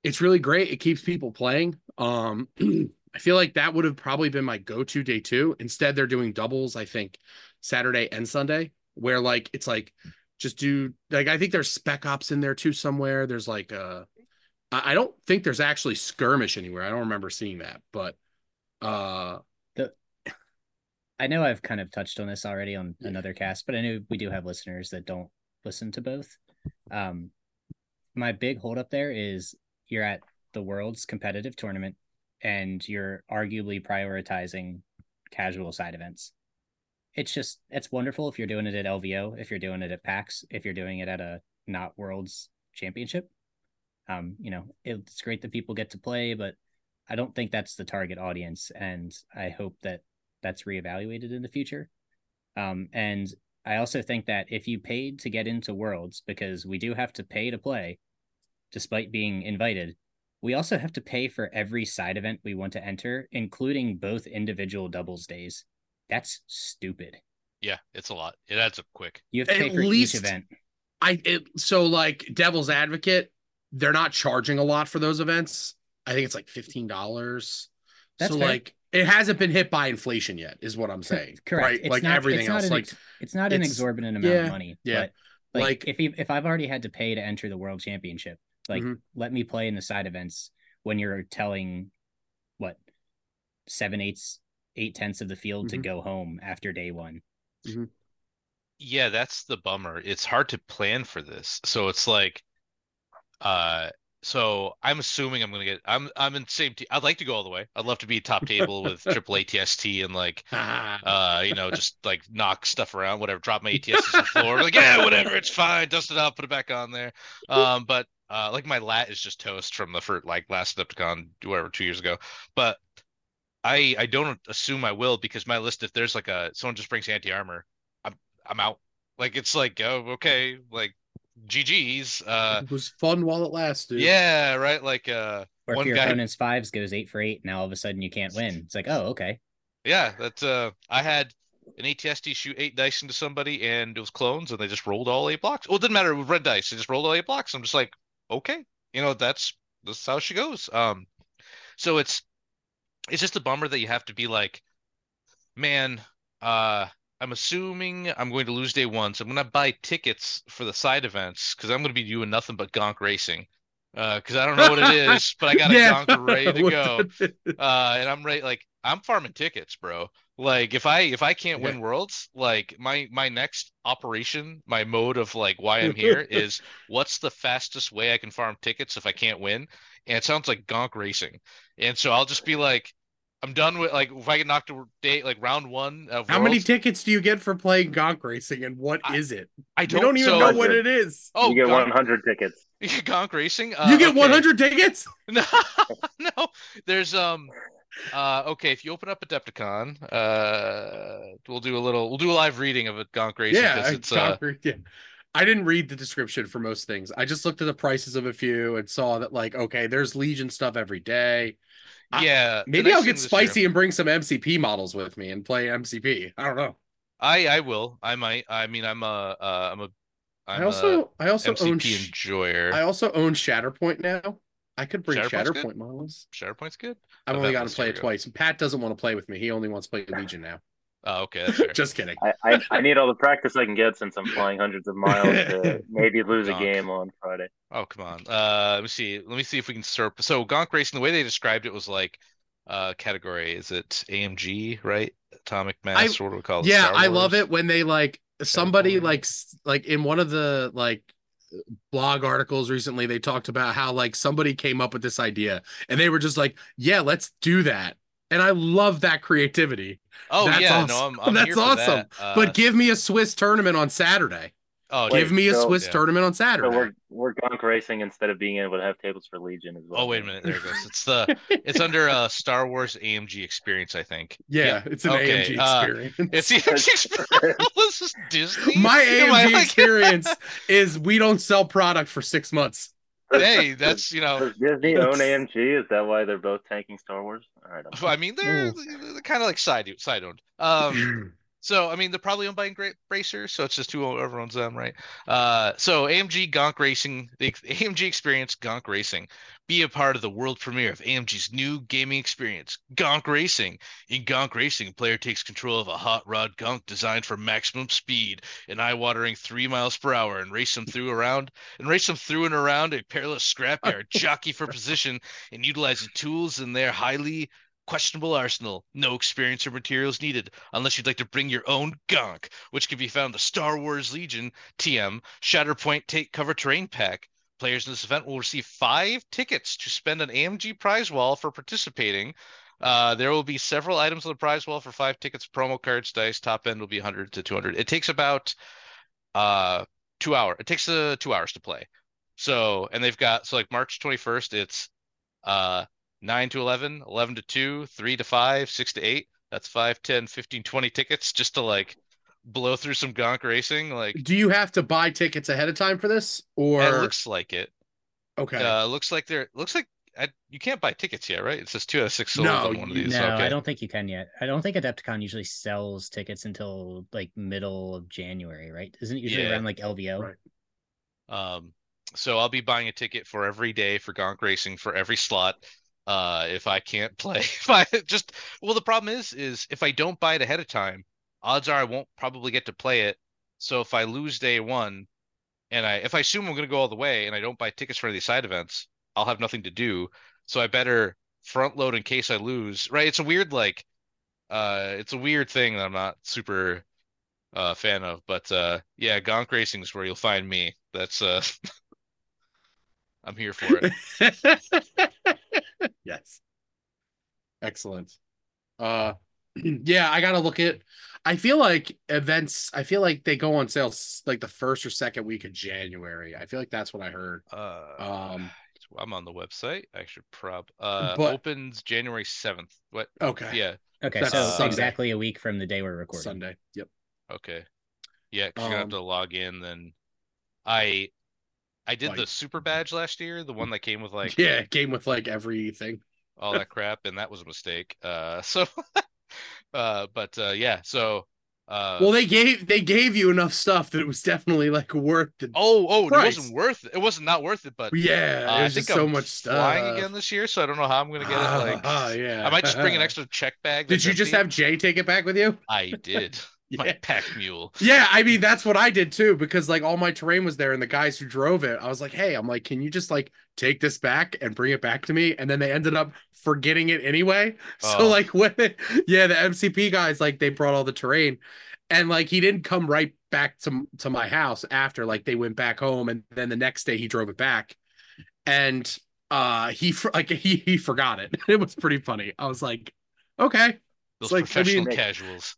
it's really great. It keeps people playing. Um, I feel like that would have probably been my go-to day two. Instead, they're doing doubles, I think, Saturday and Sunday, where like it's like just do like I think there's spec ops in there too somewhere. There's like uh I don't think there's actually skirmish anywhere. I don't remember seeing that, but uh the, I know I've kind of touched on this already on another cast, but I know we do have listeners that don't listen to both. Um, my big holdup there is you're at the world's competitive tournament and you're arguably prioritizing casual side events. It's just it's wonderful if you're doing it at LVO, if you're doing it at PAX, if you're doing it at a not world's championship. Um, you know, it's great that people get to play, but I don't think that's the target audience, and I hope that that's reevaluated in the future. Um, and I also think that if you paid to get into Worlds, because we do have to pay to play, despite being invited, we also have to pay for every side event we want to enter, including both individual doubles days. That's stupid. Yeah, it's a lot. It adds up quick. You have to pay At for least- each event. I it so like Devil's Advocate, they're not charging a lot for those events. I think it's like fifteen dollars. So fair. like it hasn't been hit by inflation yet, is what I'm saying. Correct. Right. It's like not- everything it's else. an like ex- It's not an it's- exorbitant amount yeah, of money, yeah. but Like, Like- if you, if I've already had to pay to enter the world championship, like Mhm. let me play in the side events when you're telling what seven eighths eight tenths of the field to Mhm. go home after day one. Yeah, that's the bummer. It's hard to plan for this. So it's like uh so I'm assuming I'm gonna get I'm I'm in the same team. I'd like to go all the way. I'd love to be top table with triple ATST and like uh you know just like knock stuff around whatever drop my ATS on the floor like yeah whatever it's fine dust it out put it back on there um but uh like my lat is just toast from the first like last Adepticon whatever two years ago but I I don't assume I will because my list if there's like a someone just brings anti armor I'm I'm out like it's like oh okay like GG's uh it was fun while it lasted. yeah right like uh Or One if your guy- opponent's fives goes eight for eight, now all of a sudden you can't win. It's like, oh, okay. Yeah, that's uh I had an ATST shoot eight dice into somebody and it was clones and they just rolled all eight blocks. Well, it didn't matter with red dice, they just rolled all eight blocks. I'm just like, okay, you know, that's that's how she goes. Um so it's it's just a bummer that you have to be like, man, uh I'm assuming I'm going to lose day one, so I'm gonna buy tickets for the side events because I'm gonna be doing nothing but gonk racing. Uh, because I don't know what it is, but I got a Yeah. gonk ready to go uh and i'm ready like i'm farming tickets bro like if i if i can't win worlds like my my next operation my mode of like why i'm here is what's the fastest way i can farm tickets if i can't win and it sounds like gonk racing and so i'll just be like i'm done with like if i get knocked to day like round one of How many tickets do you get for playing Gonk Racing, and what is I- it? i don't, don't even so, know what it is. oh you get gonk, 100 tickets. gonk racing uh, you get okay. 100 tickets. No, no. There's um uh okay, if you open up Adepticon, uh we'll do a little we'll do a live reading of a Gonk Racing Yeah, I- it's uh yeah. I didn't read the description for most things. I just looked at the prices of a few and saw that, like, okay, there's Legion stuff every day. Yeah. the Maybe I'll get spicy year- and bring some MCP models with me and play MCP. I don't know. I I will. I might. I mean I'm a uh I'm a I'm I also I also own MCP sh- enjoyer. I also own Shatterpoint now. I could bring Shatterpoint's good? Models. Shatterpoint's good. I've only Event got to list, play it we twice. Pat doesn't want to play with me. He only wants to play Legion now. Oh, okay, that's fair. Just kidding. I, I, I need all the practice I can get since I'm flying hundreds of miles to maybe lose a Gonk. game on Friday. Oh, come on. Uh, let me see. Let me see if we can serp. So Gonk Racing, the way they described it was like, uh, category is it AMG, right? Atomic Mass, or what do we call it? yeah Star i love Wars? it when they like somebody Shatterpoint. like s- like in one of the like blog articles recently they talked about how like somebody came up with this idea and they were just like yeah let's do that and i love that creativity Oh That's yeah, awesome. no, I'm, I'm That's awesome. that. Uh, but give me a swiss tournament on saturday oh, Wait, give me a so- swiss Yeah. tournament on Saturday. So saturday we're we're gonk racing instead of being able to have tables for Legion as well. oh wait a minute, there it goes. It's the it's under uh Star Wars AMG experience, I think. yeah, it's an Okay, amg uh, experience It's the AMG experience. this is Disney. my Am amg like- experience is we don't sell product for six months hey, that's you know. Does Disney own AMG? Is that why they're both tanking Star Wars? All right. I'm- I mean, they're, they're kind of like side side owned. Um, So I mean, they're probably owned by Racers, so it's just who ever owns them, right? Uh, so AMG Gonk Racing, the AMG Experience Gonk Racing, be a part of the world premiere of AMG's new gaming experience, Gonk Racing. In Gonk Racing, a player takes control of a hot rod Gonk designed for maximum speed, and eye-watering three miles per hour, and race them through around and race them through and around a perilous scrapyard, jockey for position, and utilizing tools in their highly questionable arsenal. No experience or materials needed unless you'd like to bring your own gonk, which can be found in the Star Wars Legion TM Shatterpoint Take Cover Terrain Pack. Players in this event will receive five tickets to spend an AMG prize wall for participating. Uh, there will be several items on the prize wall for five tickets, promo cards, dice. Top end will be 100 to 200. It takes about uh two hour. It takes uh, two hours to play. So, and they've got so like March 21st, it's uh 9 to 11, 11 to 2, 3 to 5, 6 to 8. That's 5, 10, 15, 20 tickets just to like blow through some gonk racing. Like do you have to buy tickets ahead of time for this or it looks like it. okay Uh looks like they're looks like I, you can't buy tickets yet, right? It says two out of six sold No, on one of these. No, okay. I don't think you can yet. I don't think Adepticon usually sells tickets until like middle of January, right? Isn't it usually Yeah. around like LVO? Right. Um, so I'll be buying a ticket for every day for Gonk Racing for every slot. Uh, if I can't play, if I just well, the problem is, is if I don't buy it ahead of time, odds are I won't probably get to play it. So if I lose day one, and I if I assume I'm gonna go all the way and I don't buy tickets for any of these side events, I'll have nothing to do. So I better front load in case I lose. Right? It's a weird like uh it's a weird thing that I'm not super uh fan of. But uh yeah, Gonk Racing is where you'll find me. That's uh I'm here for it. yes. Excellent. Uh yeah, I gotta look at I feel like events I feel like they go on sale like the first or second week of January. I feel like that's what I heard. Uh Um I'm on the website. I should prob uh But- opens January 7th. What? okay. Yeah. Okay, That's so Sunday. exactly a week from the day we're recording. Sunday. Yep. Okay. Yeah, 'cause you're gonna have Um, to log in then. I I did the super badge last year, the one that came with like yeah, came with like everything. all that crap, and that was a mistake. Uh so uh but uh yeah, so uh Well, they gave they gave you enough stuff that it was definitely like worth the oh oh it wasn't worth it. It wasn't not worth it, but yeah. uh, it I was think so I'm much stuff. flying again this year, so I don't know how I'm gonna get it. Like Ah, yeah. I might just bring an extra check bag. Did you just have Jay take it back with you? I did. My pack mule. Yeah, I mean that's what I did too because like all my terrain was there and the guys who drove it, I was like, "Hey, I'm like, can you just like take this back and bring it back to me?" And then they ended up forgetting it anyway. So Oh. like when yeah, the MCP guys like they brought all the terrain and like he didn't come right back to to my house after like they went back home and then the next day he drove it back. And uh he like he he forgot it. It was pretty funny. I was like, "Okay." Those like, I professional mean- casuals.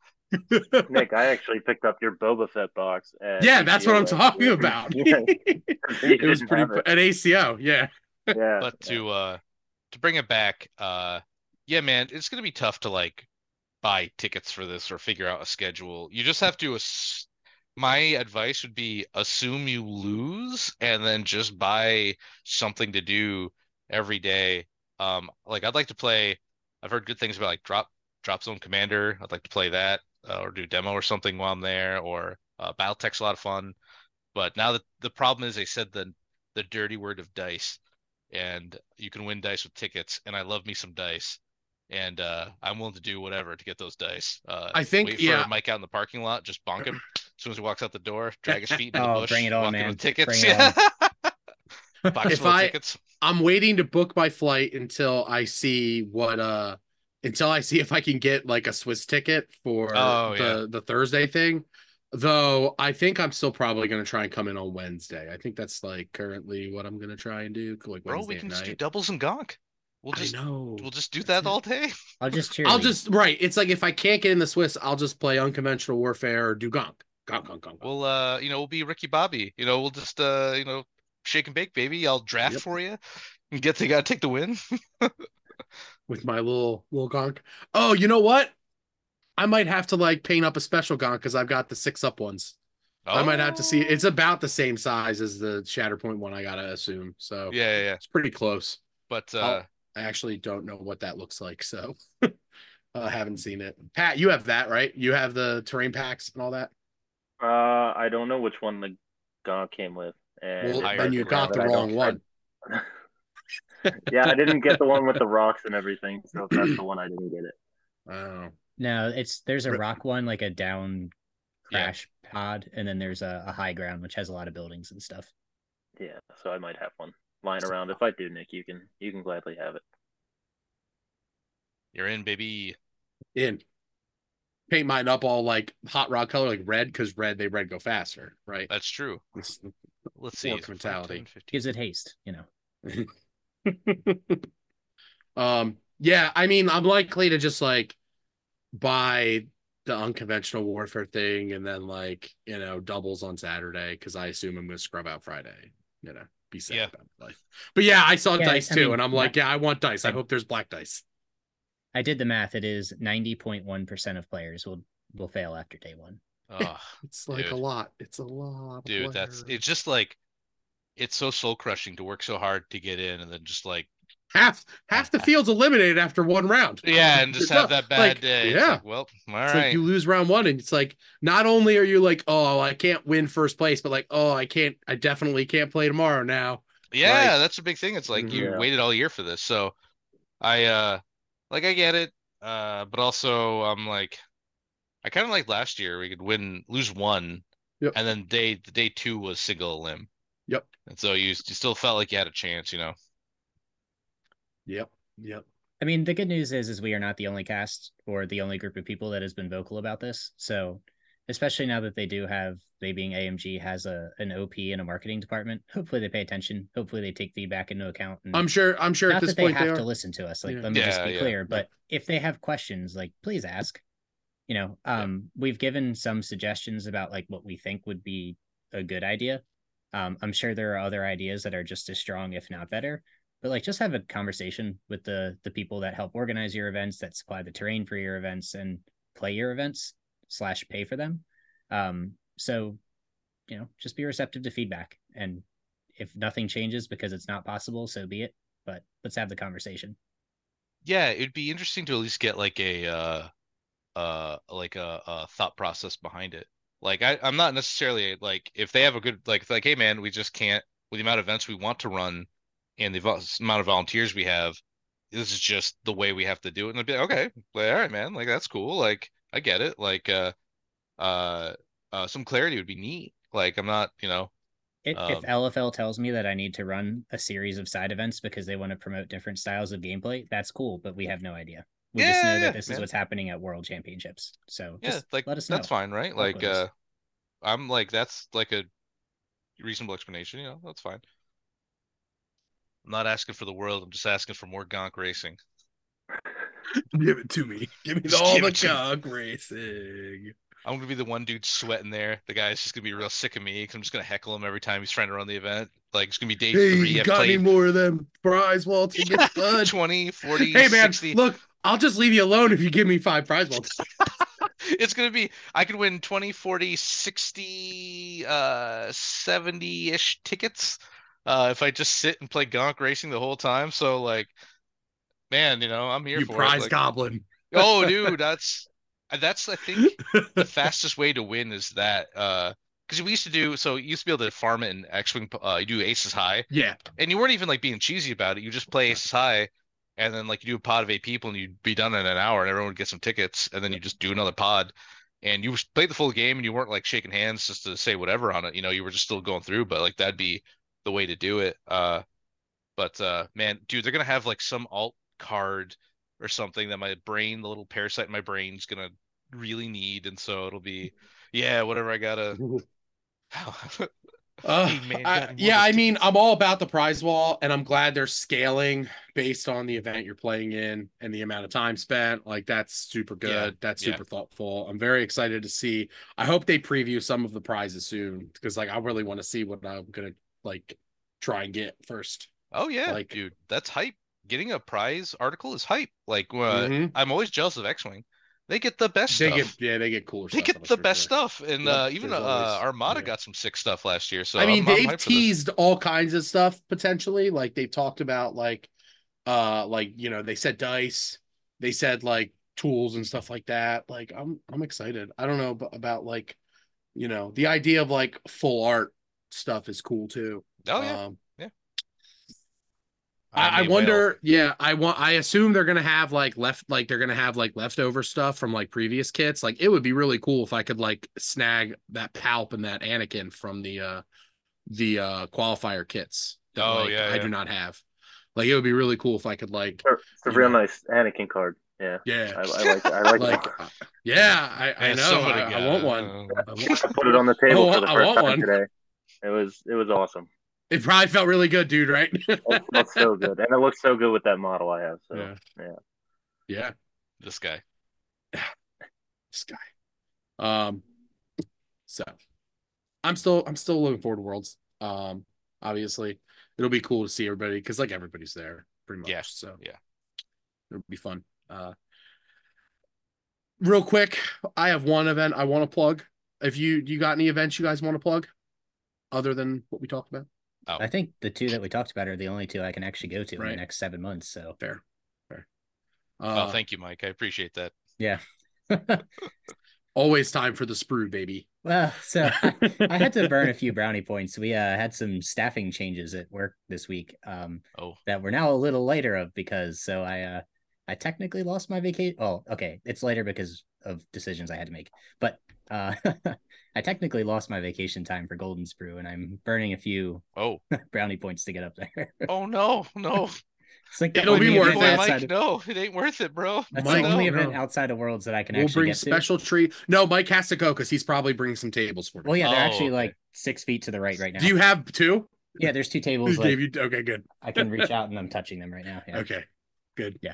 Nick, I actually picked up your Boba Fett box. At Yeah, that's what I'm talking year. about. yeah, it was pretty have it. at ACO, yeah. Yeah, but to uh to bring it back uh yeah man it's gonna be tough to like buy tickets for this or figure out a schedule you just have to ass- my advice would be assume you lose and then just buy something to do every day um like i'd like to play i've heard good things about like drop drop zone commander i'd like to play that uh, or do demo or something while i'm there or uh battletech's a lot of fun. But now that the problem is they said the the dirty word of dice and you can win dice with tickets and i love me some dice. And uh i'm willing to do whatever to get those dice. Uh I think- wait yeah. for mike out in the parking lot just bonk him. As soon as he walks out the door drag his feet in the Oh, bush bring it on, man. tickets. Bring it yeah box If I- tickets. I'm waiting to book my flight until I see what uh until I see if I can get like a Swiss ticket for Oh, the yeah. the Thursday thing. Though I think I'm still probably gonna try and come in on Wednesday. I think that's like currently what I'm gonna try and do. Like bro Wednesday we can at just do doubles and gonk we'll just I know. we'll just do that all day I'll just cheer. I'll lead. just right. It's like if I can't get in the Swiss, I'll just play unconventional warfare or do gonk. Gonk, gonk, gonk. gonk. we'll uh you know we'll be ricky bobby you know we'll just uh you know shake and bake baby i'll draft Yep. for you and get the gotta take the win with my little little gonk. Oh, you know what? I might have to like paint up a special gonk because I've got the six up ones. I might have to see. Oh. It's about the same size as the Shatterpoint one. I gotta assume. So yeah yeah yeah it's pretty close. but I'll- uh I actually don't know what that looks like, so I haven't seen it. Pat, you have that right? You have the terrain packs and all that. Uh, I don't know which one the Gonk came with. And Well, then you got the wrong one. yeah, I didn't get the one with the rocks and everything. So that's the one, I didn't get it. Oh, No, it's there's a rock one, like a down Yeah. crash pod, and then there's a, a high ground which has a lot of buildings and stuff. Yeah, so I might have one lying around. If I do, Nick, you can you can gladly have it. You're in, baby. in paint mine up all like hot rod color, like red, because red they red go faster, right? That's true. It's- Let's see. Orc it's mentality. 10, 15. Gives it haste, you know. um yeah i mean i'm likely to just like buy the unconventional warfare thing and then like you know doubles on saturday because i assume i'm gonna scrub out friday you know be sad Yeah. about life. But yeah i saw Yeah, dice I too mean, and i'm like yeah i want dice. I I- hope there's black dice. I did the math. It is ninety point one percent of players will will fail after day one. Oh, it's like a lot. It's a lot of dude, that's it's just like it's so soul crushing to work so hard to get in and then just like half half the field's eliminated after one round yeah, and just have that bad like, day. Yeah like, well, all right. like you lose round one, and it's like not only are you like, oh, I can't win first place, but like, oh, I can't, I definitely can't play tomorrow now. Yeah, Like- that's a big thing. It's like you Yeah. waited all year for this. So I uh like I get it. Uh but also I'm like I kind of like last year we could win lose one Yep. And then day the day two was single elim. Yep. And so you you still felt like you had a chance, you know. Yep. Yep. I mean, the good news is, is we are not the only cast or the only group of people that has been vocal about this. So, especially now that they do have, they being AMG has a an OP and a marketing department. Hopefully, they pay attention. Hopefully, they take feedback into account. And I'm sure. I'm sure not at this that point they they have are. to listen to us. Like, Yeah. let me just be yeah. clear. But if they have questions, like, please ask. You know, Yeah. um, we've given some suggestions about like what we think would be a good idea. Um, I'm sure there are other ideas that are just as strong, if not better. But like, just have a conversation with the the people that help organize your events, that supply the terrain for your events, and play your events slash pay for them. Um, so, you know, just be receptive to feedback, and if nothing changes because it's not possible, so be it. But let's have the conversation. Yeah, it'd be interesting to at least get like a uh uh like a, a thought process behind it. Like I, I'm not necessarily like if they have a good like like hey man, we just can't with the amount of events we want to run and the vol- amount of volunteers we have, this is just the way we have to do it. And I'd be like, okay, well, all right, man, like that's cool. Like I get it. Like uh uh uh some clarity would be neat. Like I'm not, you know, If, if Um, LFL tells me that I need to run a series of side events because they want to promote different styles of gameplay, that's cool, but we have no idea. We just know Yeah, that this is what's happening at World Championships. So yeah, just like let us know. that's fine, right? Like uh I'm like that's like a reasonable explanation, you know, that's fine. I'm not asking for the world, I'm just asking for more gonk racing. Give it to me. Give me Just all give the it to me. racing. I'm gonna be the one dude sweating there. The guy's just gonna be real sick of me because I'm just gonna heckle him every time he's trying to run the event. Like it's gonna be day Hey, three. you I've got any played more of them prize wall tickets, bud? 20, 40, Hey man, 60. look, I'll just leave you alone if you give me five prize tickets. it's gonna be I could win 20, 40, 60, uh 70-ish tickets uh if I just sit and play gonk racing the whole time. So like man, you know, I'm here You for prize. Like, goblin. oh dude, that's that's I think the fastest way to win is that uh because we used to do so you used to be able to farm it in X-wing uh you do aces high yeah. and you weren't even like being cheesy about it you just play aces high and then like you do a pod of eight people and you'd be done in an hour and everyone would get some tickets and then you just do another pod and you played the full game and you weren't like shaking hands just to say whatever on it you know you were just still going through but like that'd be the way to do it uh but uh man dude they're gonna have like some alt card or something that my brain the little parasite in my brain is gonna really need and so it'll be yeah whatever i gotta Uh, I- got any more yeah, I mean. I'm all about the prize wall, and I'm glad they're scaling based on the event you're playing in and the amount of time spent. Like, that's super good. Yeah, That's yeah. super thoughtful. I'm very excited to see. I hope they preview some of the prizes soon because, like, I really want to see what I'm gonna like try and get first. oh yeah like- dude that's hype getting a prize article is hype like uh, Mhm. i'm always jealous of x-wing they get the best They stuff get, yeah, they get cooler. Stuff. They stuff, get the best sure. stuff and uh even uh always- armada yeah. got some sick stuff last year so I mean, I'm- I'm they've this. teased all kinds of stuff potentially. Like they've talked about like uh like you know, they said dice, they said like tools and stuff like that. Like I'm I'm excited. I don't know ab- about like you know, the idea of like full art stuff is cool too. oh yeah Um I I, I may well. wonder, yeah, I want I assume they're gonna have like left like they're gonna have like leftover stuff from like previous kits. Like it would be really cool if I could like snag that Palp and that Anakin from the uh the uh qualifier kits that Oh, like, yeah, I yeah. do not have. Like it would be really cool if I could like It's a real know. nice Anakin card. Yeah, yeah I, I like I like like that. yeah, I, I know I, I want one. I want- I put it on the table I for the want- I first want time one. today. It was it was awesome. It probably felt really good, dude, right? It felt so good, and it looks so good with that model I have. So yeah. yeah. Yeah. this guy this guy. Um, so I'm still I'm still looking forward to Worlds. Um, obviously it'll be cool to see everybody because like everybody's there pretty much. Yeah, So yeah. it'll be fun. Uh, real quick, I have one event I want to plug. If you you got any events you guys want to plug, other than what we talked about? Oh I think the two that we talked about are the only two I can actually go to in the next seven months. So Fair, fair. oh Uh, thank you mike i appreciate that yeah. always time for the sprue, baby. well, so I, I had to burn a few brownie points. We uh, had some staffing changes at work this week. Um, oh that we're now a little later of because so I uh I technically lost my vacation. Oh, okay, it's later because of decisions I had to make. But Uh, I technically lost my vacation time for Golden Sprue, and I'm burning a few Oh, brownie points to get up there. oh no, no. It's like It'll be worth it. Boy, Mike, of- no, it ain't worth it, bro. That's Mike, the only no. event outside of Worlds that I can We'll actually bring get to. special tree. No, Mike has to go because he's probably bringing some tables for me. Well, yeah, they're Oh, actually okay. like six feet to the right right now. Do you have two? Yeah, there's two tables. Like, you? Okay, good. I can reach out and I'm touching them right now. Yeah. Okay, good. Yeah,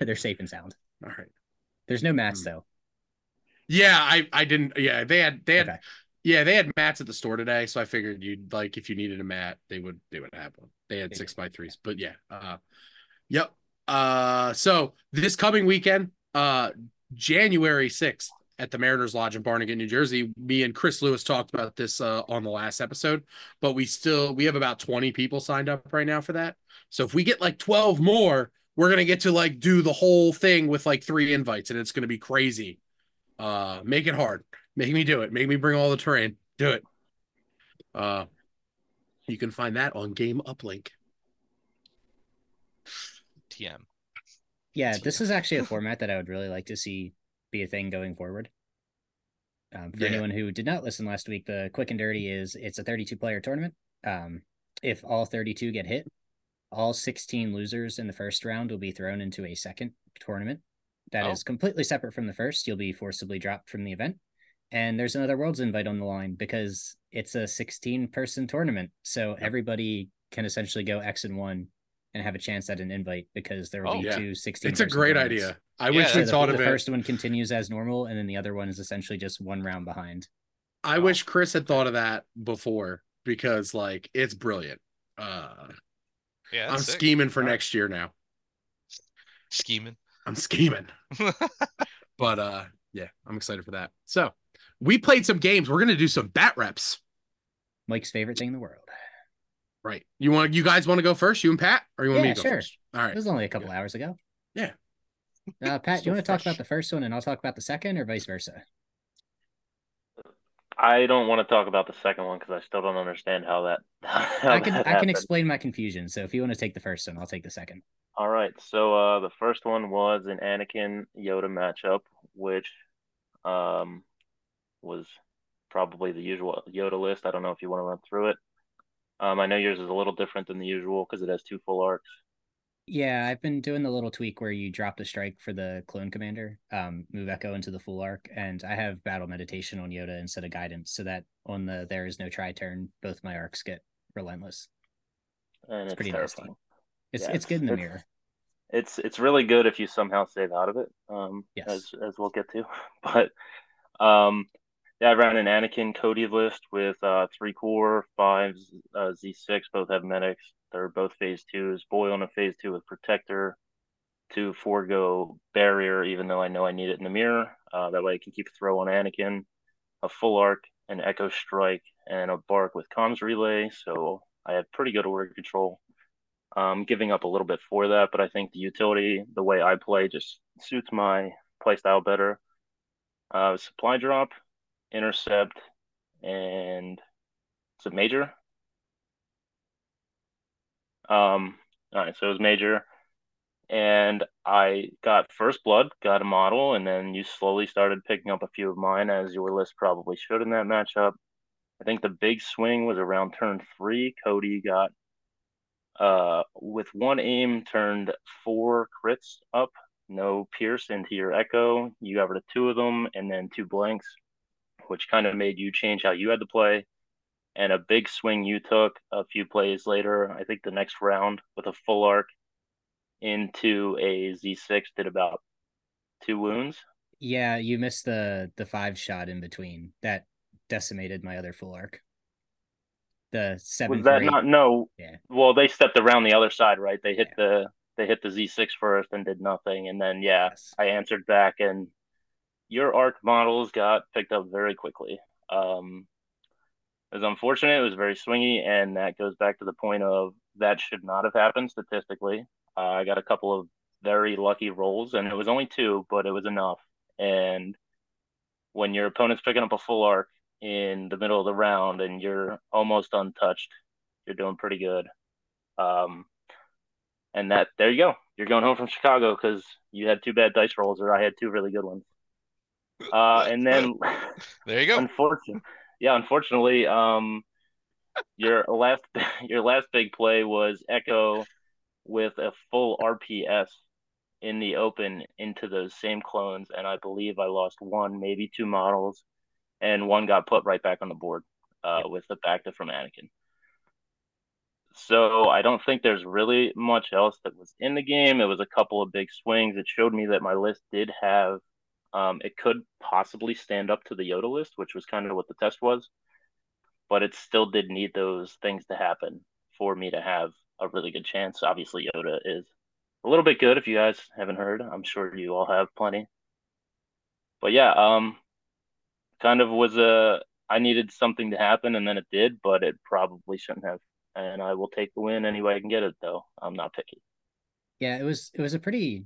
they're safe and sound. All right. There's no mats Hmm. though. Yeah, I I didn't. Yeah, they had they had Okay. yeah they had mats at the store today, so I figured you'd like if you needed a mat, they would they would have one. They had six by threes, but yeah. Uh, yep. Uh, so this coming weekend, uh, January sixth at the Mariners Lodge in Barnegat, New Jersey. Me and Chris Lewis talked about this uh, on the last episode, but we still we have about twenty people signed up right now for that. So if we get like twelve more, we're gonna get to like do the whole thing with like three invites, and it's gonna be crazy. Uh, make it hard. Make me do it. Make me bring all the terrain. Do it. Uh, you can find that on Game Uplink. TM. Yeah, So- this is actually a format that I would really like to see be a thing going forward. Um, for Yeah. anyone who did not listen last week, the quick and dirty is it's a 32 player tournament. Um, if all 32 get hit, all 16 losers in the first round will be thrown into a second tournament that is Oh. completely separate from the first. You'll be forcibly dropped from the event. And there's another Worlds invite on the line because it's a 16 person tournament. So everybody can essentially go X and one and have a chance at an invite because there will Oh, be yeah. two 16 It's a great tournaments. idea. I Yeah, wish So we the, thought the of it. The first one continues as normal, and then the other one is essentially just one round behind. I wish Chris had thought of that before because like it's brilliant. Uh Yeah, I'm sick. scheming for All right. next year now. Scheming. I'm scheming. But uh yeah, I'm excited for that. So we played some games. We're gonna do some bat reps. Mike's favorite thing in the world. Right. You want you guys want to go first? You and Pat? Or you want me Yeah, to go sure. first? All right. It was only a couple hours ago. Yeah. Uh, Pat, Still you want to talk about the first one, and I'll talk about the second, or vice versa? I don't want to talk about the second one because I still don't understand how that. How I can that I can explain my confusion. So if you want to take the first one, I'll take the second. All right. So uh, the first one was an Anakin Yoda matchup, which um, was probably the usual Yoda list. I don't know if you want to run through it. Um, I know yours is a little different than the usual because it has two full arcs. Yeah, I've been doing the little tweak where you drop the strike for the clone commander, um, move Echo into the full arc, and I have battle meditation on Yoda instead of guidance, so that on the there is no try turn, both my arcs get relentless. And It's it's, pretty terrifying. It's Yeah, it's good in the mirror. It's it's really good if you somehow save out of it. Um, Yes. as as we'll get to, but um, yeah, I ran an Anakin Cody list with uh three core, five uh, Z6, both have medics. They're both phase twos. Boy on a phase two with protector to forego barrier, even though I know I need it in the mirror. Uh, that way I can keep a throw on Anakin, a full arc, an echo strike, and a BARC with comms relay. So I have pretty good order control. Um, giving up a little bit for that, but I think the utility, the way I play, just suits my play style better. Uh, supply drop, intercept, and it's a major? Um, all right, so it was major, and I got first blood, got a model, and then you slowly started picking up a few of mine, as your list probably should in that matchup. I think the big swing was around turn three. Cody got uh with one aim turned four crits up no pierce into your echo you got rid of two of them and then two blanks which kind of made you change how you had to play. And a big swing you took a few plays later i think the next round with a full arc into a z6 did about two wounds. Yeah, you missed the the five shot in between. That decimated my other full arc. The seven was that not no Yeah. well they stepped around the other side right they hit the they hit the z6 first and did nothing and then yeah Yes. I answered back, and your arc models got picked up very quickly. Um, it was unfortunate. It was very swingy, and that goes back to the point of that should not have happened statistically. Uh, I got a couple of very lucky rolls, and it was only two, but it was enough. And when your opponent's picking up a full arc in the middle of the round and you're almost untouched, you're doing pretty good. Um, and that there you go. You're going home from Chicago because you had two bad dice rolls, or I had two really good ones. Uh, and then There you go. unfortunately, yeah, unfortunately, um, your last your last big play was Echo with a full RPS in the open into those same clones, and I believe I lost one, maybe two models, and one got put right back on the board uh, with the bacta from Anakin. So I don't think there's really much else that was in the game. It was a couple of big swings. It showed me that my list did have, um, it could possibly stand up to the Yoda list, which was kind of what the test was, but it still did need those things to happen for me to have a really good chance. Obviously, Yoda is a little bit good if you guys haven't heard. I'm sure you all have plenty. But yeah, um, kind of was a I needed something to happen and then it did, but it probably shouldn't have. And I will take the win any way I can get it though. I'm not picky. Yeah, it was it was a pretty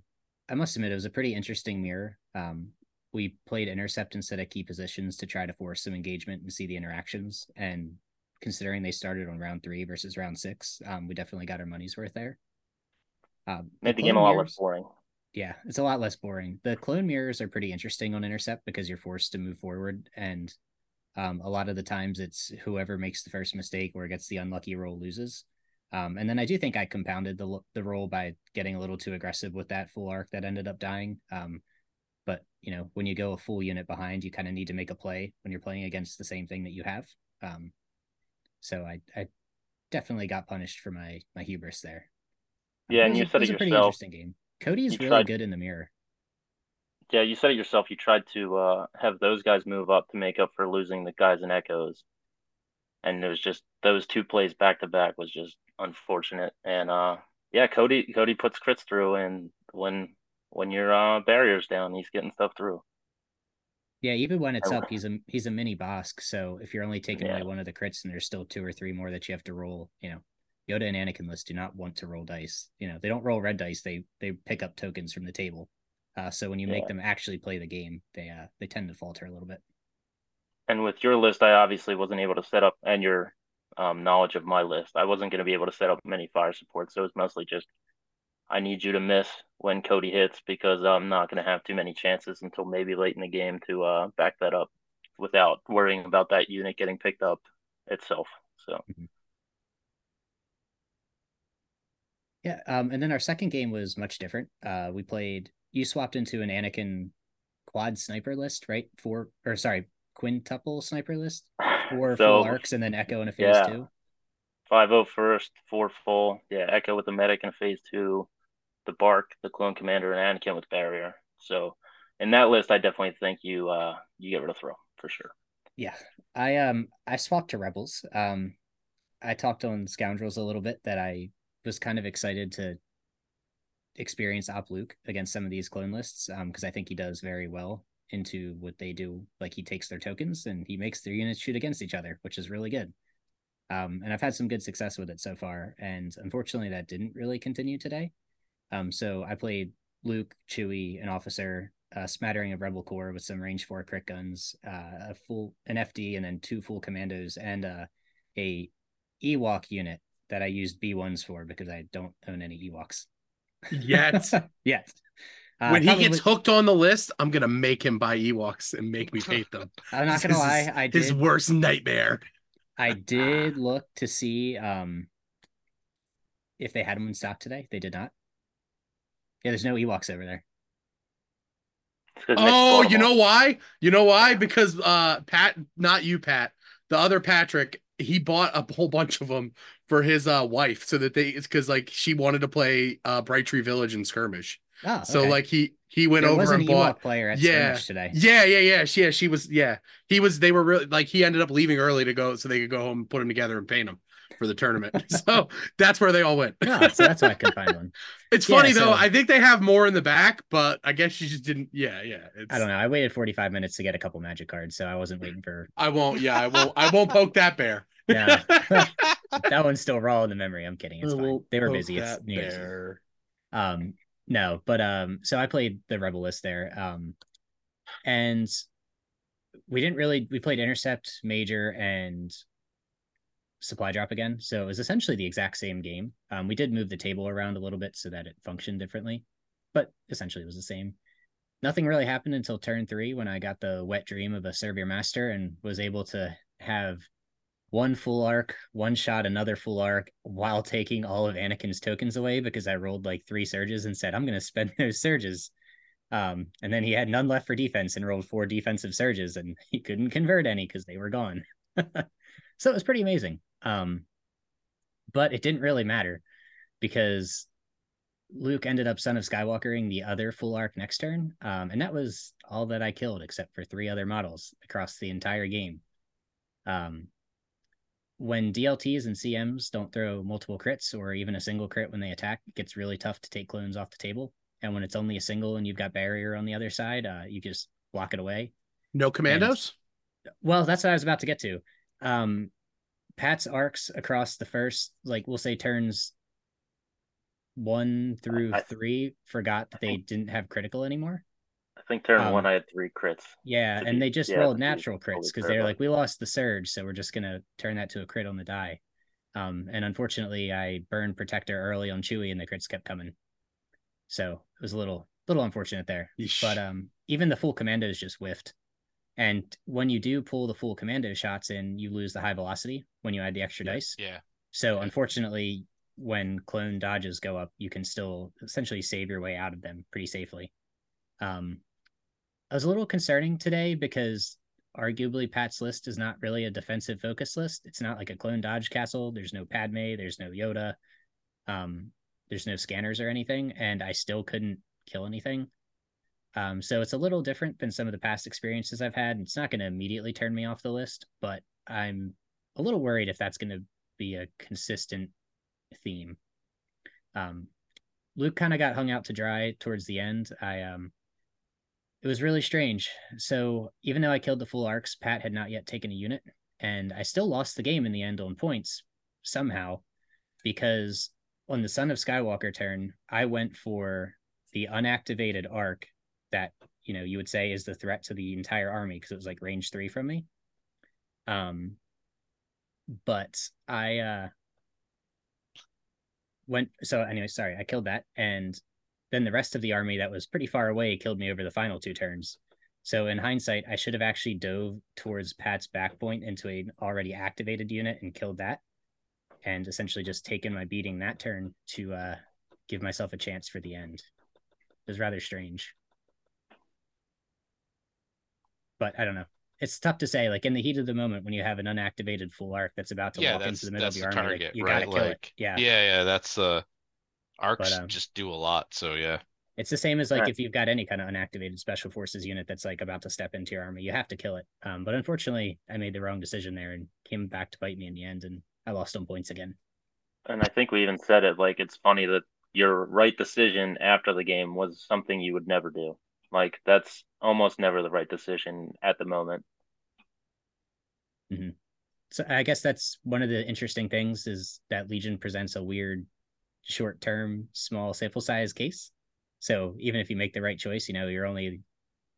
I must admit it was a pretty interesting mirror. Um we played intercept instead of key positions to try to force some engagement and see the interactions. And considering they started on round three versus round six, um, we definitely got our money's worth there. Um, Made the game a lot less boring. Yeah, it's a lot less boring. The clone mirrors are pretty interesting on intercept because you're forced to move forward, and um, a lot of the times it's whoever makes the first mistake or gets the unlucky roll loses. Um, and then I do think I compounded the the roll by getting a little too aggressive with that full arc that ended up dying. Um, but you know, when you go a full unit behind, you kind of need to make a play when you're playing against the same thing that you have. Um, so I I definitely got punished for my my hubris there. Yeah, and you said was it a pretty interesting game. Cody is You really tried- good in the mirror. Yeah, you said it yourself. You tried to uh, have those guys move up to make up for losing the guys in Echoes, and it was just those two plays back to back was just unfortunate. And uh, yeah, Cody Cody puts crits through, and when when your uh, barriers down, he's getting stuff through. Yeah, even when it's up, he's a he's a mini Bossk. So if you're only taking Yeah. away one of the crits and there's still two or three more that you have to roll, you know, Yoda and Anakin list do not want to roll dice. You know, they don't roll red dice. They they pick up tokens from the table. Uh, so when you make them actually play the game, they uh they tend to falter a little bit. And with your list, I obviously wasn't able to set up, and your um, knowledge of my list, I wasn't going to be able to set up many fire supports. So it was mostly just, I need you to miss when Cody hits because I'm not going to have too many chances until maybe late in the game to uh, back that up without worrying about that unit getting picked up itself. So Yeah. Um, and then our second game was much different. Uh, we played. You swapped into an Anakin quad sniper list, right? Four or sorry, quintuple sniper list. Four so full arcs and then Echo in a phase yeah. two. five oh first, four full, yeah, Echo with the medic in phase two, the BARC, the clone commander, and Anakin with barrier. So in that list, I definitely think you uh you get rid of throw for sure. Yeah, I um I swapped to rebels. Um, I talked on scoundrels a little bit that I was kind of excited to experience Op Luke against some of these clone lists. Um, because I think he does very well into what they do. Like he takes their tokens and he makes their units shoot against each other, which is really good. Um, and I've had some good success with it so far. And unfortunately, that didn't really continue today. Um, so I played Luke, Chewie, an officer, a smattering of Rebel Corps with some range four crit guns, uh, a full an FD, and then two full commandos, and uh, a Ewok unit that I used B ones for because I don't own any Ewoks Yet yet. Uh, when he probably- gets hooked on the list, I'm gonna make him buy Ewoks and make me paint them. I'm not gonna is lie, his- I his worst nightmare. I did look to see um if they had them in stock today. They did not. Yeah, there's no Ewoks over there. It's 'cause Nick Oh, you know why? You know why? Because uh Pat, not you, Pat, the other Patrick, he bought a whole bunch of them for his uh wife so that they it's because like she wanted to play uh Bright Tree Village and skirmish. Oh, So like he he went there over and Ewok bought player at Yeah. skirmish today. Yeah, yeah, yeah. She, yeah, she was. Yeah, he was. They were really like he ended up leaving early to go so they could go home and put them together and paint them for the tournament. so that's where they all went. yeah, so that's why I couldn't find one. it's Yeah, funny though. so- I think they have more in the back, but I guess she just didn't. Yeah, yeah. It's, I don't know. I waited 45 minutes to get a couple magic cards, so I wasn't waiting for I won't. Yeah, I won't. I won't poke that bear. Yeah. that one's still raw in the memory. I'm kidding. It's fine. They were busy. It's New Year's bear. Um, no, but um, so I played the Rebel list there. Um, and we didn't really we played intercept, major, and supply drop again. So it was essentially the exact same game. Um, we did move the table around a little bit so that it functioned differently, but essentially it was the same. nothing really happened until turn three when I got the wet dream of a Serve Your Master and was able to have one full arc, one shot, another full arc while taking all of Anakin's tokens away because I rolled like three surges and said, I'm going to spend those surges. Um, and then he had none left for defense and rolled four defensive surges and he couldn't convert any because they were gone. so it was pretty amazing. Um, but it didn't really matter because Luke ended up Son of Skywalkering the other full arc next turn. Um, and that was all that I killed except for three other models across the entire game. Um, when DLTs and CMs don't throw multiple crits or even a single crit when they attack, it gets really tough to take clones off the table. And when it's only a single and you've got barrier on the other side, uh, you just block it away. No commandos? And, well, that's what I was about to get to. Um, Pat's arcs across the first, like we'll say turns one through I, three, forgot that they didn't have critical anymore. I think turn um, one I had three crits. Yeah, and be, they just yeah, rolled natural crits because they're like, we lost the surge, so we're just gonna turn that to a crit on the die. Um, and unfortunately, I burned protector early on Chewie, and the crits kept coming. So it was a little little unfortunate there. Yeesh. But um, even the full commandos just whiffed. And when you do pull the full commando shots in, you lose the high velocity when you add the extra yeah, dice. Yeah. So yeah. unfortunately, when clone dodges go up, you can still essentially save your way out of them pretty safely. Um, I was a little concerning today because arguably Pat's list is not really a defensive focus list. It's not like a clone dodge castle. There's no Padme. There's no Yoda. Um, there's no scanners or anything, and I still couldn't kill anything. Um, so it's a little different than some of the past experiences I've had. And it's not going to immediately turn me off the list, but I'm a little worried if that's going to be a consistent theme. Um, Luke kind of got hung out to dry towards the end. I um, it was really strange. So even though I killed the full arcs, Pat had not yet taken a unit, and I still lost the game in the end on points somehow because on the Son of Skywalker turn, I went for the unactivated arc that you know you would say is the threat to the entire army because it was like range three from me. Um, but I uh went so anyway. Sorry, I killed that, and then the rest of the army that was pretty far away killed me over the final two turns. So in hindsight, I should have actually dove towards Pat's back point into an already activated unit and killed that, and essentially just taken my beating that turn to uh, give myself a chance for the end. It was rather strange, but I don't know. It's tough to say. Like in the heat of the moment, when you have an unactivated full arc that's about to yeah, walk into the middle of your the army, target, like, you right? gotta kill like, it. Yeah, yeah, yeah. That's uh arcs But, um, just do a lot. So yeah. It's the same as like Right. if you've got any kind of unactivated special forces unit that's like about to step into your army, you have to kill it. Um, but unfortunately, I made the wrong decision there and came back to bite me in the end, and I lost on points again. And I think we even said it like it's funny that your right decision after the game was something you would never do. Like that's almost never the right decision at the moment. So I guess that's one of the interesting things is that Legion presents a weird short-term small sample size case. So even if you make the right choice, you know, you're only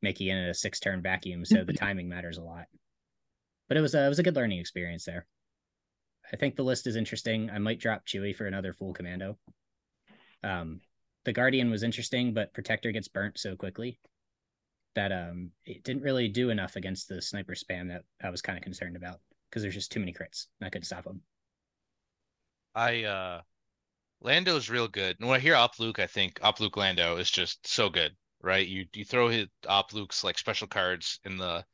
making it in a six-turn vacuum, so the timing matters a lot. But it was a, it was a good learning experience there. I think the list is interesting. I might drop Chewie for another full commando. Um, the Guardian was interesting, but Protector gets burnt so quickly that um it didn't really do enough against the sniper spam that I was kind of concerned about because there's just too many crits. and I couldn't stop them. I uh Lando's real good. And when I hear Op Luke, I think Op Luke Lando is just so good, right? You you throw his Op Luke's like special cards in the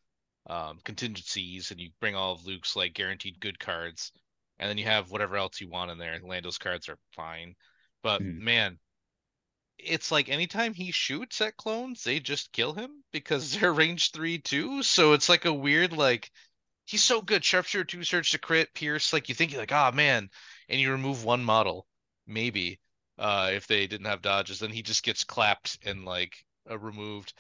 um, contingencies, and you bring all of Luke's like guaranteed good cards, and then you have whatever else you want in there. Lando's cards are fine, but Mhm. man, it's like anytime he shoots at clones, they just kill him because they're range three too. So it's like a weird like he's so good. Sharpshooter two surge to crit, pierce. Like you think you're like, oh man, and you remove one model, maybe, uh, if they didn't have dodges, then he just gets clapped and like uh, removed.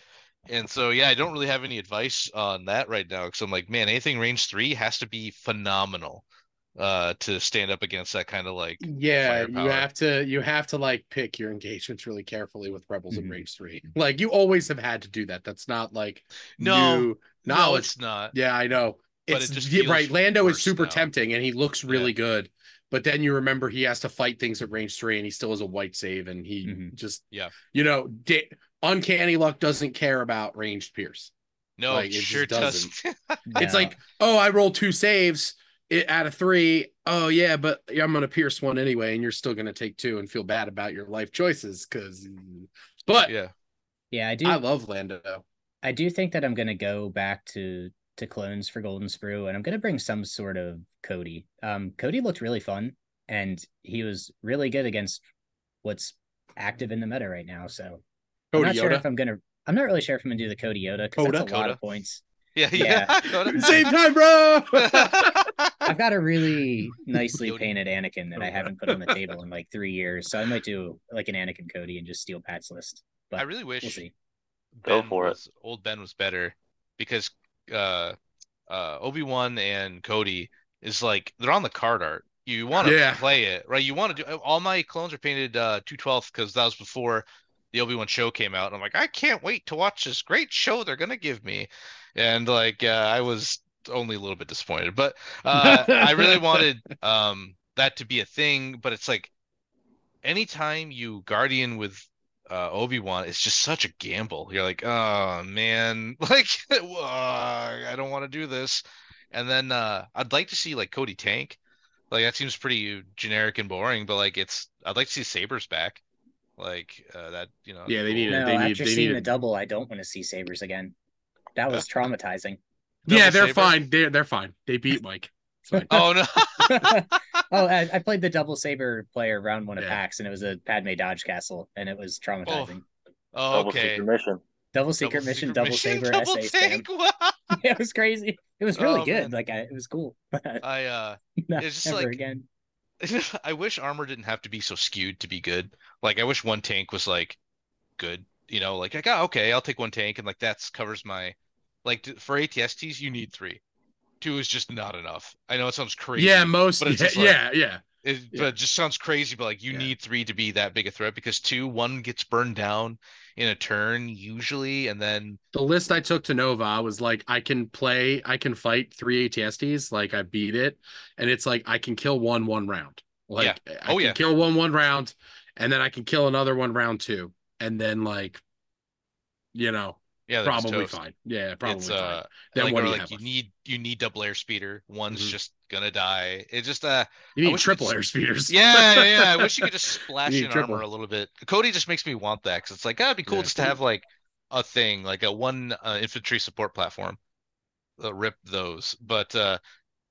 And so yeah, I don't really have any advice on that right now because I'm like, man, anything range three has to be phenomenal uh to stand up against that kind of like Yeah, you have to you have to like pick your engagements really carefully with rebels in Mhm. range three. Like you always have had to do that. That's not like No, new no, it's not. Yeah, I know. But It's it just right. Lando is super now. tempting and he looks really good. but then you remember he has to fight things at range three and he still has a white save and he Mhm. just Yeah. you know di- uncanny luck doesn't care about ranged pierce No, Like, it it just sure doesn't. it's No. like oh i rolled two saves it, out of three. Oh yeah but i'm gonna pierce one anyway and you're still gonna take two and feel bad about your life choices because but yeah. yeah, I do. i love lando I do think that I'm gonna go back to to clones for Golden Sprue, and I'm gonna bring some sort of Cody. Um, Cody looked really fun, and he was really good against what's active in the meta right now. So Cody I'm Cody not sure if I'm gonna. I'm not really sure if I'm gonna do the Cody Yoda because Coda? that's a lot of points. Yeah, Yeah. yeah. Coda. same time bro I've got a really nicely painted Anakin that I Oh, haven't put on the table in like three years, so I might do like an Anakin Cody and just steal Pat's list. But I really wish we'll see. Go Ben for it. Old Ben was better because uh uh Obi-Wan and Cody is like they're on the card art. You want to Yeah. play it, right? You want to do all my clones are painted uh 212 because that was before the Obi-Wan show came out. And I'm like, I can't wait to watch this great show they're gonna give me. And like uh, I was only a little bit disappointed, but uh I really wanted um that to be a thing, but it's like anytime you guardian with uh, Obi Wan, it's just such a gamble. You're like, oh man, like uh, I don't want to do this. And then uh, I'd like to see like Cody Tank. Like that seems pretty generic and boring, but like it's I'd like to see Sabers back. Like uh, that, you know. Yeah, they need No, it. They need- after they seeing need the it. double, I don't want to see Sabers again. That was traumatizing. Yeah they're saber? fine they're they're fine they beat mike Oh no. oh, I, I played the double saber player round one of Yeah. PAX, and it was a Padme Dodge Castle, and it was traumatizing. Oh, Double okay. secret mission. Double secret Double mission, double mission, saber, double SA tank. It was crazy. It was really Oh, good. man. Like I, it was cool. I uh not it's just ever like- again. I wish armor didn't have to be so skewed to be good. Like I wish one tank was like good, you know, like like oh, okay, I'll take one tank and like that's covers my like for ATSTs you need three. Two is just not enough. I know it sounds crazy. yeah most but it's yeah, like- yeah yeah It, Yeah. but it just sounds crazy, but like you Yeah. need three to be that big a threat because two, one gets burned down in a turn usually, and then the list I took to Nova was like, I can play, I can fight three ATSTs, like I beat it, and it's like I can kill one one round. Like I Oh, can yeah. kill one one round, and then I can kill another one round two, and then like, you know, yeah, probably fine. Yeah, probably It's fine. uh Then like, what do you like you need you need double air speeder. One's Mhm. just gonna die. It just uh You need triple could air speeders. yeah, yeah, yeah. I wish you could just splash in triple. armor a little bit. Cody just makes me want that because it's like, oh, it'd be cool Yeah. just to have like a thing, like a one uh, infantry support platform. Uh, rip those, but uh,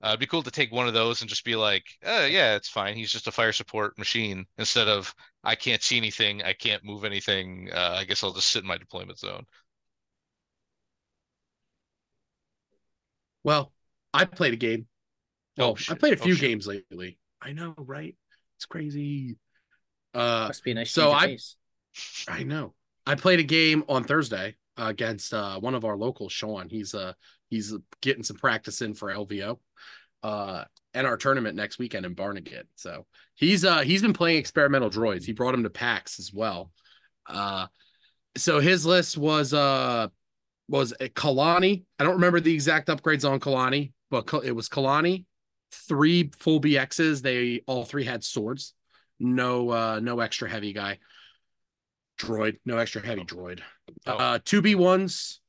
uh, it'd be cool to take one of those and just be like, oh, yeah, it's fine. He's just a fire support machine instead of I can't see anything, I can't move anything. Uh, I guess I'll just sit in my deployment zone. Well, I played a game. Oh, Well, I played a Oh, few shit. games lately. I know, right? It's crazy. Uh, Must be a nice so I- pace. I know. I played a game on Thursday uh, against uh, one of our locals, Sean. He's uh he's getting some practice in for LVO, uh, and our tournament next weekend in Barnegat. So he's uh he's been playing experimental droids. He brought him to PAX as well. Uh, so his list was uh was a Kalani. I don't remember the exact upgrades on Kalani, but it was Kalani, three full BXs. They all three had swords. No uh no extra heavy guy. Droid, no extra heavy droid. Oh. Uh two B1s,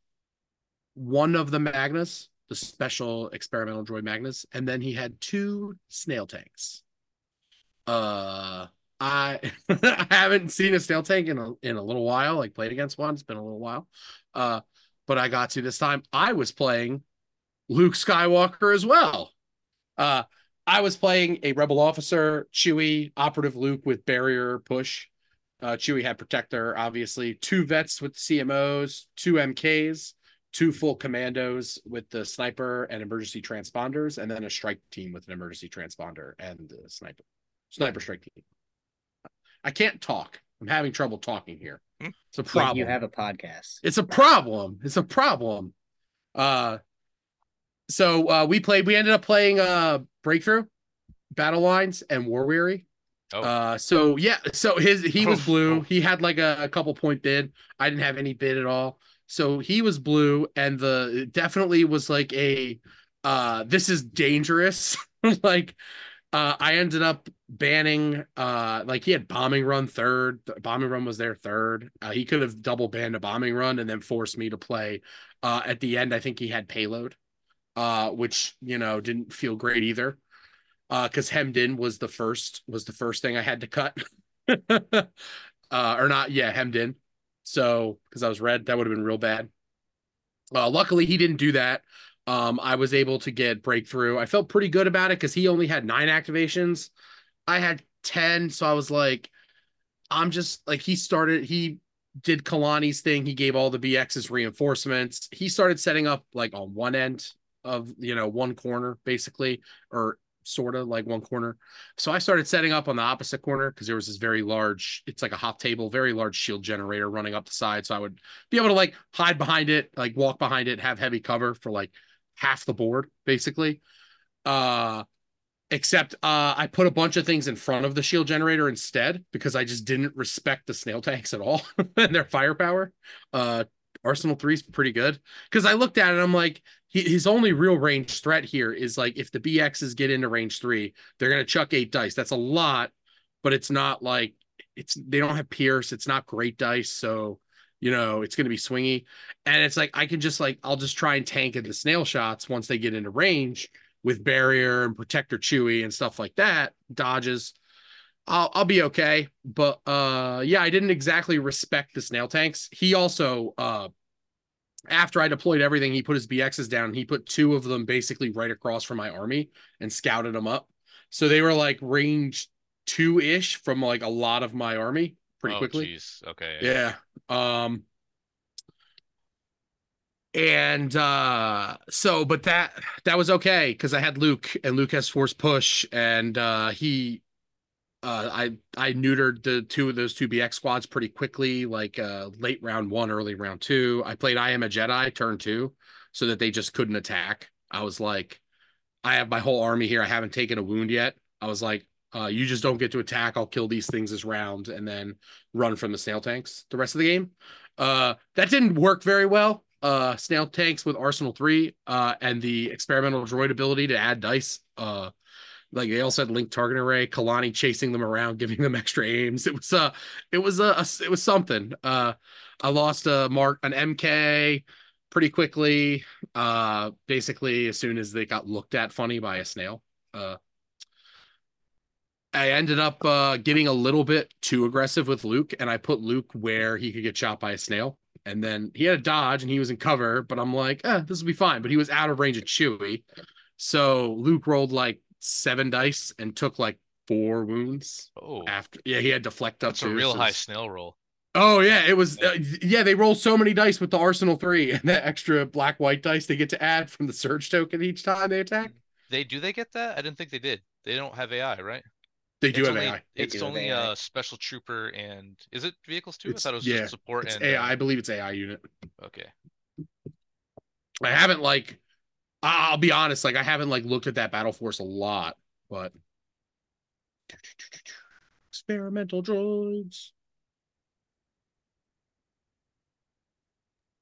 one of the Magnus, the special experimental droid Magnus, and then he had two snail tanks. Uh I I haven't seen a snail tank in a in a little while, like played against one. It's been a little while. Uh but I got to this time. I was playing Luke Skywalker as well. Uh I was playing a rebel officer, Chewie, operative Luke with barrier push. Uh, Chewie had protector, obviously. Two vets with CMOs, two MKs, two full commandos with the sniper and emergency transponders, and then a strike team with an emergency transponder and the sniper sniper strike team. I can't talk. I'm having trouble talking here. It's a Like problem. you have a podcast. It's a problem. It's a problem. Uh so uh we played we ended up playing uh Breakthrough, Battle Lines, and War Weary. Oh. Uh so yeah, so his he was Oh, blue. He had like a, a couple point bid. I didn't have any bid at all. So he was blue and the definitely was like a uh this is dangerous like uh, I ended up banning uh like he had bombing run third. Bombing run was there third. Uh, he could have double banned a bombing run and then forced me to play. Uh, at the end, I think he had payload, uh, which you know didn't feel great either. Uh, because hemmed in was the first was the first thing I had to cut. uh, or not, yeah, hemmed in. So because I was red, that would have been real bad. Uh, luckily, he didn't do that. Um, I was able to get breakthrough. I felt pretty good about it because he only had nine activations. I had 10. So I was like, I'm just like, he started, he did Kalani's thing. He gave all the BXs reinforcements. He started setting up like on one end of, you know, one corner basically, or sort of like one corner. So I started setting up on the opposite corner because there was this very large, it's like a hot table, very large shield generator running up the side. So I would be able to like hide behind it, like walk behind it, have heavy cover for like half the board, basically. Uh except uh I put a bunch of things in front of the shield generator instead because I just didn't respect the snail tanks at all and their firepower. Uh Arsenal 3 is pretty good. Because I looked at it I'm like he, his only real range threat here is like if the BXs get into range 3 they're to chuck 8 dice. That's a lot but it's not like it's they don't have pierce it's not great dice so you know it's to be swingy. And it's like I can just like I'll just try and tank at the snail shots once they get into range with barrier and protector Chewie and stuff like that dodges I'll I'll be okay. But uh yeah, I didn't exactly respect the snail tanks. He also uh after I deployed everything, he put his BXs down. He put two of them basically right across from my army and scouted them up. So they were like range two ish from like a lot of my army pretty oh, quickly. Geez. Okay. Yeah. Um and uh so but that that was okay because I had Luke and Luke has force push and uh he uh, I I neutered the two of those two BX squads pretty quickly, like uh, late round one, early round two. I played I am a Jedi turn two, so that they just couldn't attack. I was like, I have my whole army here. I haven't taken a wound yet. I was like, uh, you just don't get to attack. I'll kill these things this round and then run from the snail tanks the rest of the game. Uh, that didn't work very well. Uh, snail tanks with Arsenal three, uh, and the experimental droid ability to add dice. Uh, like they also had linked target array, Kalani chasing them around, giving them extra aims. It was uh it was uh, a, it was something. Uh I lost a mark an MK pretty quickly. Uh basically as soon as they got looked at funny by a snail. Uh I ended up uh getting a little bit too aggressive with Luke and I put Luke where he could get shot by a snail. And then he had a dodge and he was in cover, but I'm like, eh, this will be fine. But he was out of range of Chewie. So Luke rolled like seven dice and took like four wounds. Oh, after yeah, he had deflect up. that's a real so high snail roll. Oh yeah, it was. Uh, yeah, they roll so many dice with the Arsenal three and that extra black white dice they get to add from the surge token each time they attack. They do they get that? I didn't think they did. They don't have AI, right? They do it's have only, AI. They It's only AI. uh special trooper and is it vehicles too? It's- I thought it was yeah, just support It's and AI. uh, I believe it's AI unit. okay. I haven't like. I- I'll be honest. Like I haven't like looked at that battle force a lot, but experimental droids.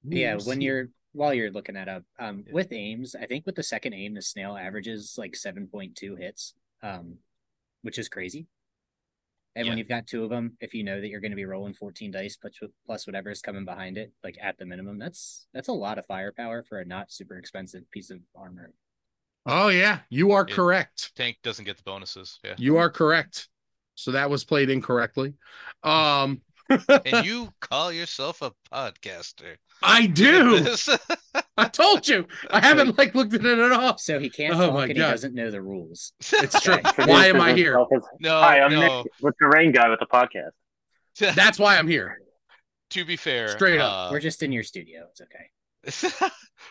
yeah when you're while you're looking that up um Yeah. with aims i think with the second aim the snail averages like 7.2 hits um which is crazy and when you've got two of them if you know that you're going to be rolling 14 dice plus plus whatever is coming behind it like at the minimum that's that's a lot of firepower for a not super expensive piece of armor Oh yeah, you are It- correct. Tank doesn't get the bonuses. Yeah. You are correct. So that was played incorrectly. Um and you call yourself a podcaster. I do. I told you. I haven't like looked at it at all. so he can't Oh talk my and he doesn't know the rules It's true. Why am I here? no, Hi, I'm no. Nick with the rain guy with the podcast. That's why I'm here. to be fair, Straight up. uh, we're just in your studio it's okay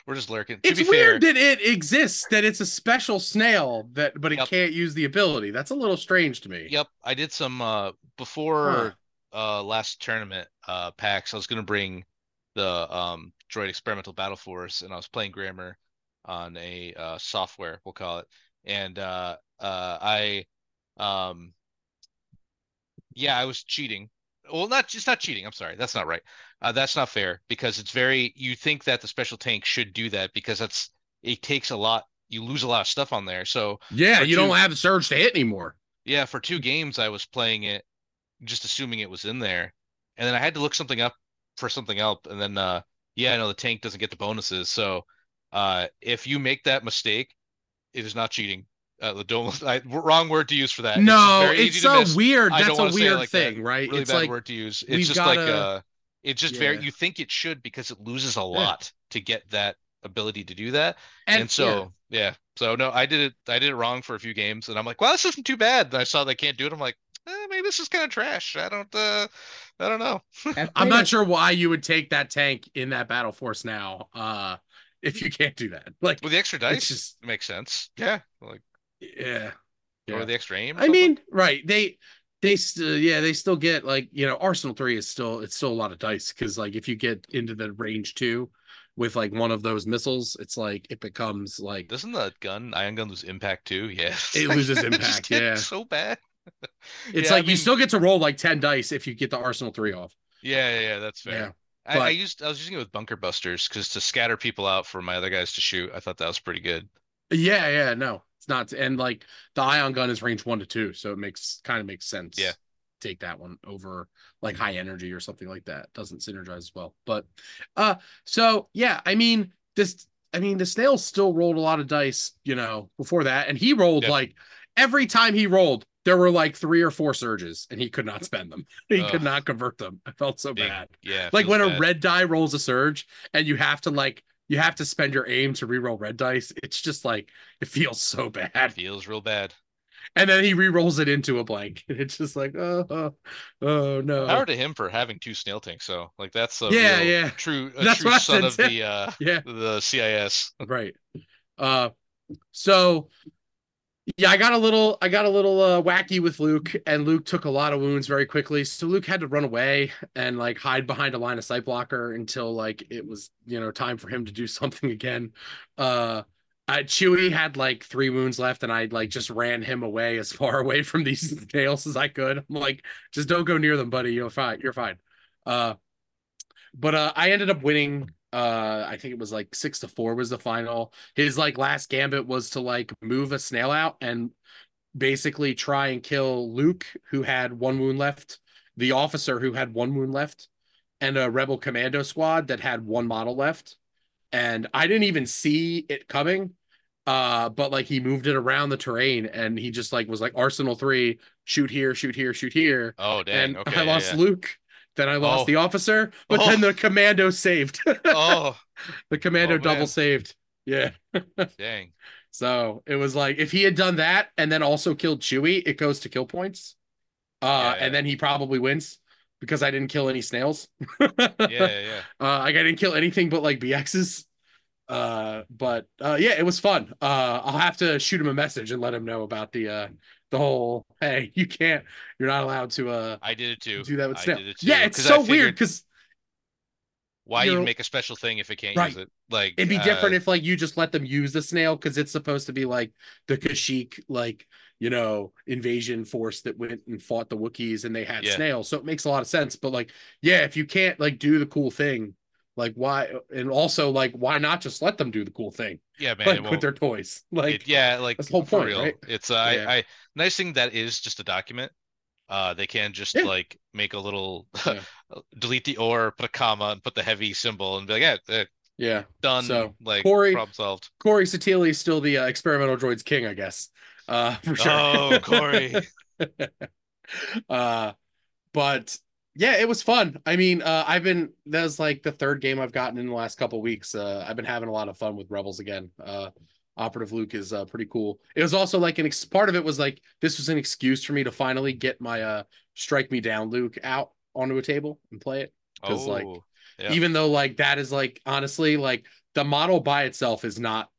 we're just lurking. To It's be weird fair, that it exists, that it's a special snail that but it Yep. can't use the ability. That's a little strange to me. Yep, I did some uh before uh last tournament uh PAX. I was gonna bring the um droid experimental battle force and I was playing grammar on a uh software, we'll call it. And uh uh I um yeah, I was cheating. Well, not just not cheating. I'm sorry. That's not right. Uh, that's not fair because it's very. You think that the special tank should do that because that's it takes a lot you lose a lot of stuff on there. So Yeah, you two- don't have the surge to hit anymore. yeah, for two games I was playing it, just assuming it was in there, and then I had to look something up for something else, and then uh, yeah, know the tank doesn't get the bonuses. So uh, if you make that mistake, it is not cheating. Uh, don't I, wrong word to use for that. no, very it's so miss. weird. That's a wanna say it weird like that. thing, right? Really it's bad like word to use. It's just like gotta- uh, it's just very. You think it should because it loses a lot to get that ability to do that. and, and so yeah. so no i did it i did it wrong for a few games and i'm like well this isn't too bad and i saw they can't do it i'm like eh, maybe this is kind of trash. I don't uh i don't know. I've I'm not sure why you would take that tank in that battle force now. Uh, if you can't do that, like, with the extra dice just- it makes sense. Yeah like yeah, or the extra aim I mean, right? They, they still, yeah, they still get like you know, Arsenal three is still it's still a lot of dice because like if you get into the range two with like one of those missiles, it's like it becomes like doesn't the gun ion gun lose impact too? Yeah. It loses just impact, hit yeah. so bad it's Yeah, I like you still get to roll like ten dice if you get the Arsenal three off. yeah yeah, yeah that's fair Yeah, I, I used i was using it with bunker busters because to scatter people out for my other guys to shoot i thought that was pretty good Yeah, yeah, no, it's not. And like the ion gun is range one to two, so it makes kind of makes sense. Yeah. Take that one over like high energy or something like that. Doesn't synergize as well. But uh so yeah, I mean this I mean the snail still rolled a lot of dice, you know, before that. And he rolled Yeah. like every time he rolled, there were like three or four surges and he could not spend them. He could not convert them. I felt so Big- bad yeah like when bad. a red die rolls a surge and you have to like you have to spend your aim to reroll red dice it's just like it feels so bad feels real bad and then he re-rolls it into a blank and it's just like oh oh, oh no Power to him for having two snail tanks, so like that's a Yeah, real yeah. true a That's true son of the uh yeah the CIS. right uh so yeah i got a little i got a little uh wacky with luke and luke took a lot of wounds very quickly so luke had to run away and like hide behind a line of sight blocker until like it was you know time for him to do something again uh uh, Chewie had like three wounds left, and I like just ran him away as far away from these snails as I could. I'm like, just don't go near them, buddy. You're fine. You're fine. Uh, but uh, I ended up winning. Uh, I think it was like six to four was the final. His like last gambit was to like move a snail out and basically try and kill Luke, who had one wound left, the officer who had one wound left, and a rebel commando squad that had one model left. And I didn't even see it coming. Uh, but like he moved it around the terrain and he just like was like Arsenal three, shoot here, shoot here, shoot here Oh dang, and okay. I lost yeah. Luke. Then I lost Oh. the officer, but Oh. then the commando saved. Oh the commando Oh, double saved. Yeah. dang. So it was like if he had done that and then also killed Chewie, it goes to kill points. Uh, Yeah. and then he probably wins because I didn't kill any snails. Yeah, yeah, yeah. Uh, like I didn't kill anything but like BXs. Uh, but uh, yeah, it was fun. Uh, I'll have to shoot him a message and let him know about the uh the whole hey, you can't, you're not allowed to uh I did it too. do that with did it too, Yeah, it's so weird because Why you make a special thing if it can't Right. use it? Like it'd be uh, different if like you just let them use the snail because it's supposed to be like the Kashyyyk like you know invasion force that went and fought the Wookiees and they had Yeah. snails, so it makes a lot of sense. But like, yeah, if you can't like do the cool thing, like why? And also like, why not just let them do the cool thing, Yeah, man. like it with their toys, like it- yeah, like that's the whole point, real. right? It's uh, Yeah. I, I nice thing that is just a document. Uh, they can just Yeah. like make a little Yeah. delete the or, put a comma, and put the heavy symbol, and be like, yeah, eh, yeah. done. So, like Corey- problem solved. Corey Satili is still the uh, experimental droids king, I guess. Uh, for sure. Oh, Corey. uh but yeah it was fun. I mean uh i've been that was like the third game i've gotten in the last couple weeks. Uh i've been having a lot of fun with rebels again. Uh operative luke is uh pretty cool. It was also like an ex- part of it was like this was an excuse for me to finally get my uh strike me down luke out onto a table and play it. 'Cause, like, Oh, Yeah. even though like that is like honestly like the model by itself is not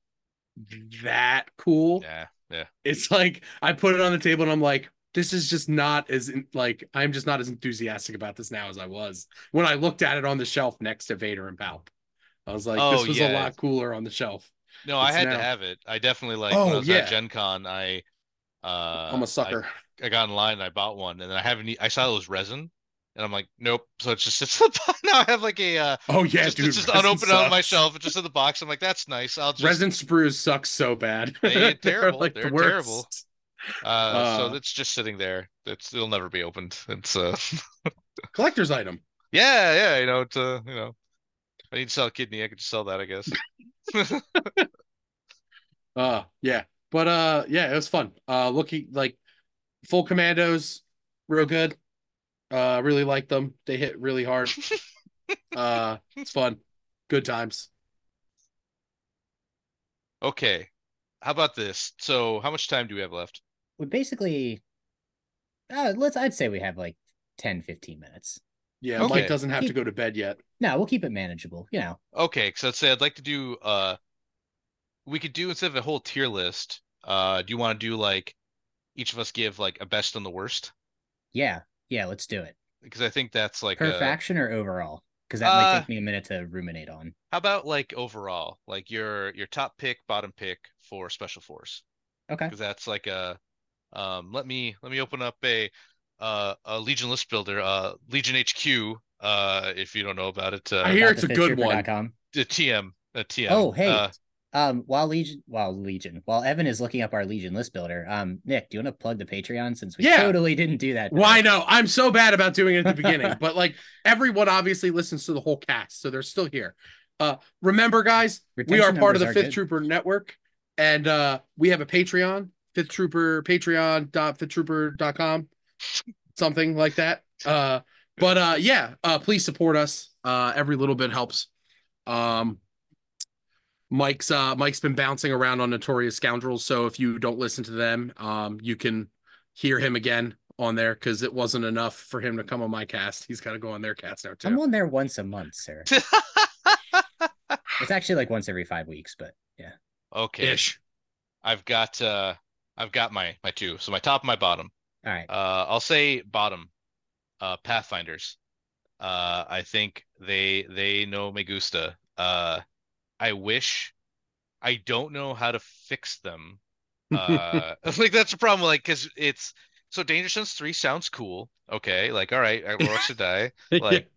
that cool. Yeah, yeah. it's like I put it on the table and I'm like, this is just not as like I'm just not as enthusiastic about this now as I was when I looked at it on the shelf next to Vader and Palp. I was like, Oh, this was a lot cooler on the shelf. No, I had now- to have it. I definitely like Oh, when I was yeah. at Gen Con, I uh I'm a sucker. I, I got in line and I bought one and then I haven't I saw it was resin And I'm like, nope. So it's just sits now. I have like a uh, Oh yeah, just, dude. it's just unopened on my shelf. It's just in the box. I'm like, that's nice. I'll just Resin sprues suck so bad. They- They're, terrible. like the They're worst. Terrible. uh, so uh, it's just sitting there. It's it'll never be opened. It's a Collector's item. yeah, yeah, you know, it's uh, you know. I need to sell a kidney, I could just sell that, I guess. Uh yeah. But uh yeah, it was fun. Uh looking like full commandos, real good. Uh really like them. They hit really hard. uh it's fun. Good times. Okay. How about this? So how much time do we have left? We basically, uh, let's. I'd say we have like 10, 15 minutes. Yeah, Okay. Mike doesn't have to go to bed yet. No, we'll keep it manageable. You know, Okay, so let's say I'd like to do uh we could do instead of a whole tier list, uh do you want to do like each of us give like a best and the worst? yeah, yeah. Let's do it. Because I think that's like Per a, faction or overall? Because that might Uh, take me a minute to ruminate on. how about like overall? Like your your top pick, bottom pick for special force. Okay. because that's like a um let me let me open up a uh a legion list builder uh legion hq uh if you don't know about it uh I hear it's a good fifthtrooper.com. the tm a tm Oh, hey. uh, Um, while Legion, while Legion, while Evan is looking up our Legion list builder, um, Nick, do you want to plug the Patreon since we Yeah. totally didn't do that? Well, I today? know. I'm so bad about doing it at the beginning, but like everyone obviously listens to the whole cast, so they're still here. Uh remember, guys, we are part of the are Fifth good. Trooper Network, and uh we have a Patreon, Fifth Trooper, patreon.fifthtrooper.com, something like that. Uh but uh yeah, uh please support us. Uh every little bit helps. Um Mike's uh Mike's been bouncing around on Notorious Scoundrels, so if you don't listen to them, um you can hear him again on there because it wasn't enough for him to come on my cast. He's got to go on their cast now too. I'm too. on there once a month, sir. It's actually like once every five weeks, but yeah. okay Ish. i've got uh i've got my my two so my top and my bottom All right. uh i'll say bottom uh pathfinders uh i think they they know me gusta uh i wish i don't know how to fix them uh like that's the problem like because it's so danger sense 3 sounds cool okay like all right I watch to die like,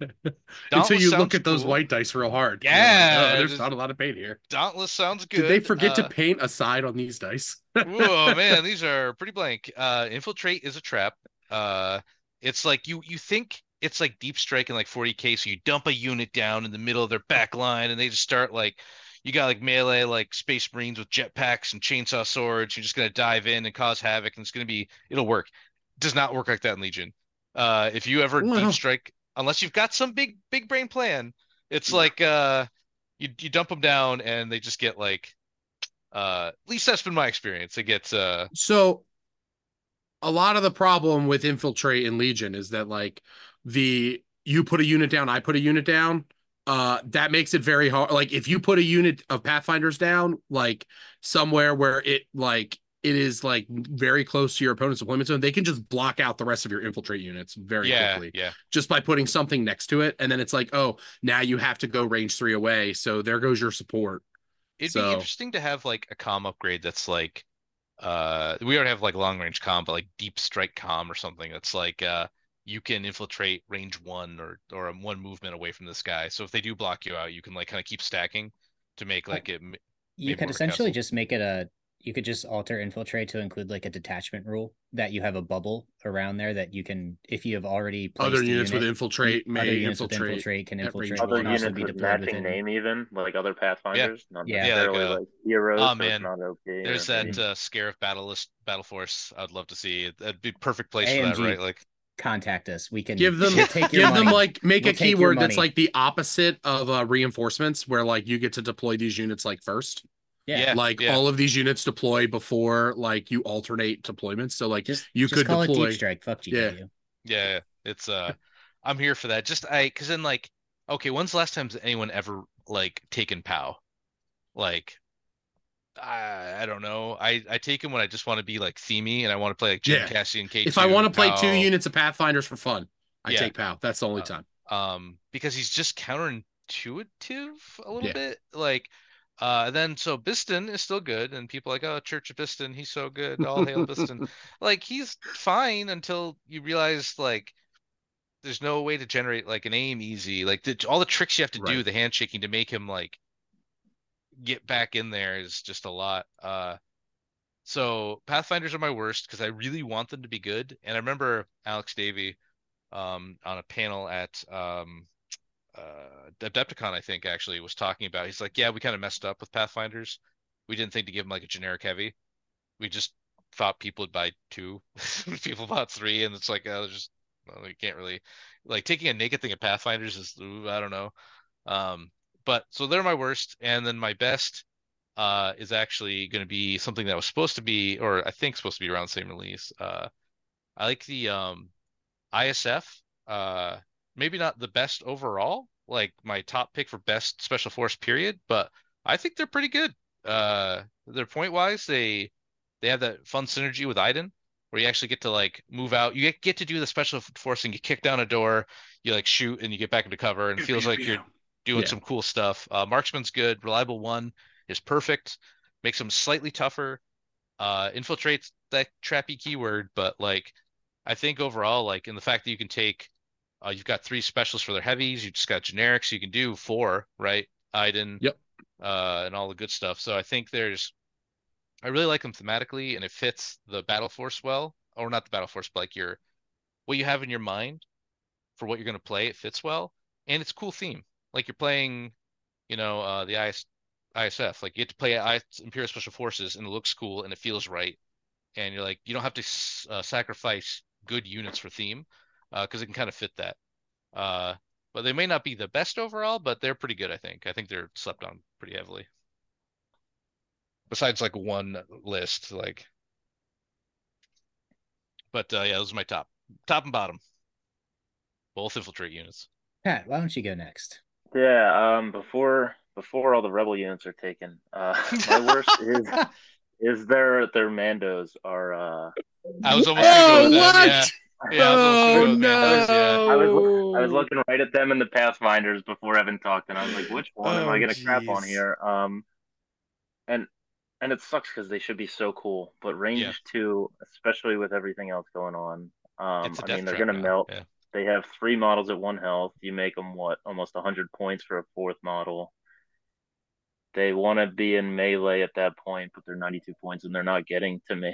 Until you look at those cool. white dice real hard. You're like, Yeah, "Oh, there's just- not a lot of paint here. dauntless sounds good Did they forget Uh, to paint a side on these dice? Whoa, man, these are pretty blank. Uh, infiltrate is a trap. Uh, it's like you you think it's like deep strike in like 40k, so you dump a unit down in the middle of their back line, and they just start like you got like melee like space marines with jetpacks and chainsaw swords. You're just gonna dive in and cause havoc, and it's gonna be it'll work. Does not work like that in Legion. Uh, if you ever deep strike, unless you've got some big big brain plan, it's like uh, you you dump them down and they just get like uh, at least that's been my experience. It gets uh So a lot of the problem with infiltrate in Legion is that like the you put a unit down, I put a unit down. Uh, that makes it very hard. Like if you put a unit of Pathfinders down, like somewhere where it like it is like very close to your opponent's deployment zone, they can just block out the rest of your infiltrate units very yeah, quickly yeah. just by putting something next to it. And then it's like, oh, now you have to go range three away. So there goes your support. It'd So- be interesting to have like a com upgrade that's like uh we already have like long range com, but like deep strike com or something that's like uh you can infiltrate range one or or one movement away from this guy. So if they do block you out, you can like kind of keep stacking to make like it. You maybe could more of a essentially castle. just make it a. You could just alter infiltrate to include like a detachment rule that you have a bubble around there that you can, if you have already placed Other a units with unit, infiltrate other may units with infiltrate. infiltrate can infiltrate Other one. also units be with deployed matching within. name, even like other Pathfinders, not Yeah. Yeah, like, uh, like heroes. oh, man. not OP. or There's anything. that uh, Scarif battle list battle force. I'd love to see. That'd be perfect place for that, right? Like Contact us. We can Give them, we'll take your give them like make We'll a keyword that's like the opposite of uh, reinforcements, where like you get to deploy these units like first. Yeah. Yeah. like all of these units deploy before like you alternate deployments. So like Just you just could call deploy- it deep strike. Fuck GW. Yeah. Yeah, yeah, it's uh I'm here for that. Just I cuz then like okay, when's the last time anyone ever like taken Pao? Like I I don't know. I I take him when I just want to be like themey and I want to play like Jyn Yeah. Cassian K2. if I want to play two units of Pathfinders for fun, I Yeah. take Pao. That's the only Uh, time. um because he's just counterintuitive a little Yeah. bit like uh then so Bistan is still good and people like oh Church of Bistan he's so good all hail Bistan like he's fine until you realize like there's no way to generate like an aim easy. Like the, all the tricks you have to do, the handshaking to make him like get back in there is just a lot. Uh, so Pathfinders are my worst because I really want them to be good. And I remember Alex Davey um, on a panel at um, uh, Adepticon, I think actually was talking about. He's like, yeah, we kind of messed up with Pathfinders. We didn't think to give them like a generic heavy. We just thought people would buy two. people bought three, and it's like, oh, just well, can't really like taking a naked thing of Pathfinders is ooh, I don't know. Um, but so they're my worst, and then my best uh, is actually going to be something that was supposed to be, or I think supposed to be around the same release. Uh, I like the um, ISF. Uh, maybe not the best overall, like my top pick for best special force period, but I think they're pretty good. Uh, they're point wise, they they have that fun synergy with Iden, where you actually get to like move out. You get, get to do the special force and you kick down a door, you like shoot and you get back into cover, and it feels like you're doing Yeah. some cool stuff. Uh, Marksman's good. Reliable one is perfect. Makes them slightly tougher. Uh, infiltrates that trappy keyword, but like I think overall, like in the fact that you can take, uh, you've got three specials for their heavies. You just got generics. You can do four, right? Iden. Yep. Uh, and all the good stuff. So I think there's, I really like them thematically, and it fits the battle force well, or not the battle force, but like your, what you have in your mind for what you're going to play. It fits well, and it's a cool theme. Like you're playing, you know, uh, the IS, ISF. Like you get to play I, Imperial Special Forces, and it looks cool and it feels right. And you're like, you don't have to uh, sacrifice good units for theme, because it can kind of fit that. Uh, but they may not be the best overall, but they're pretty good. I think. I think they're slept on pretty heavily. Besides, like one list, like. But uh, yeah, those are my top, top and bottom. Both infiltrate units. Pat, why don't you go next? Yeah, um, before before all the rebel units are taken, uh, my worst is is their their Mandos are. Uh, I was almost Oh, with them. what? Yeah. Yeah, I was almost gonna go oh with no! Mandos, yeah. I was I was looking right at them in the Pathfinders before Evan talked, and I was like, which one am I Oh, gonna crap on here? Um, and and it sucks because they should be so cool, but range Yeah. two, especially with everything else going on. Um, It's a I death mean, they're gonna now, melt. Yeah. They have three models at one health. You make them what almost 100 points for a fourth model. They want to be in melee at that point, but they're 92 points and they're not getting to melee.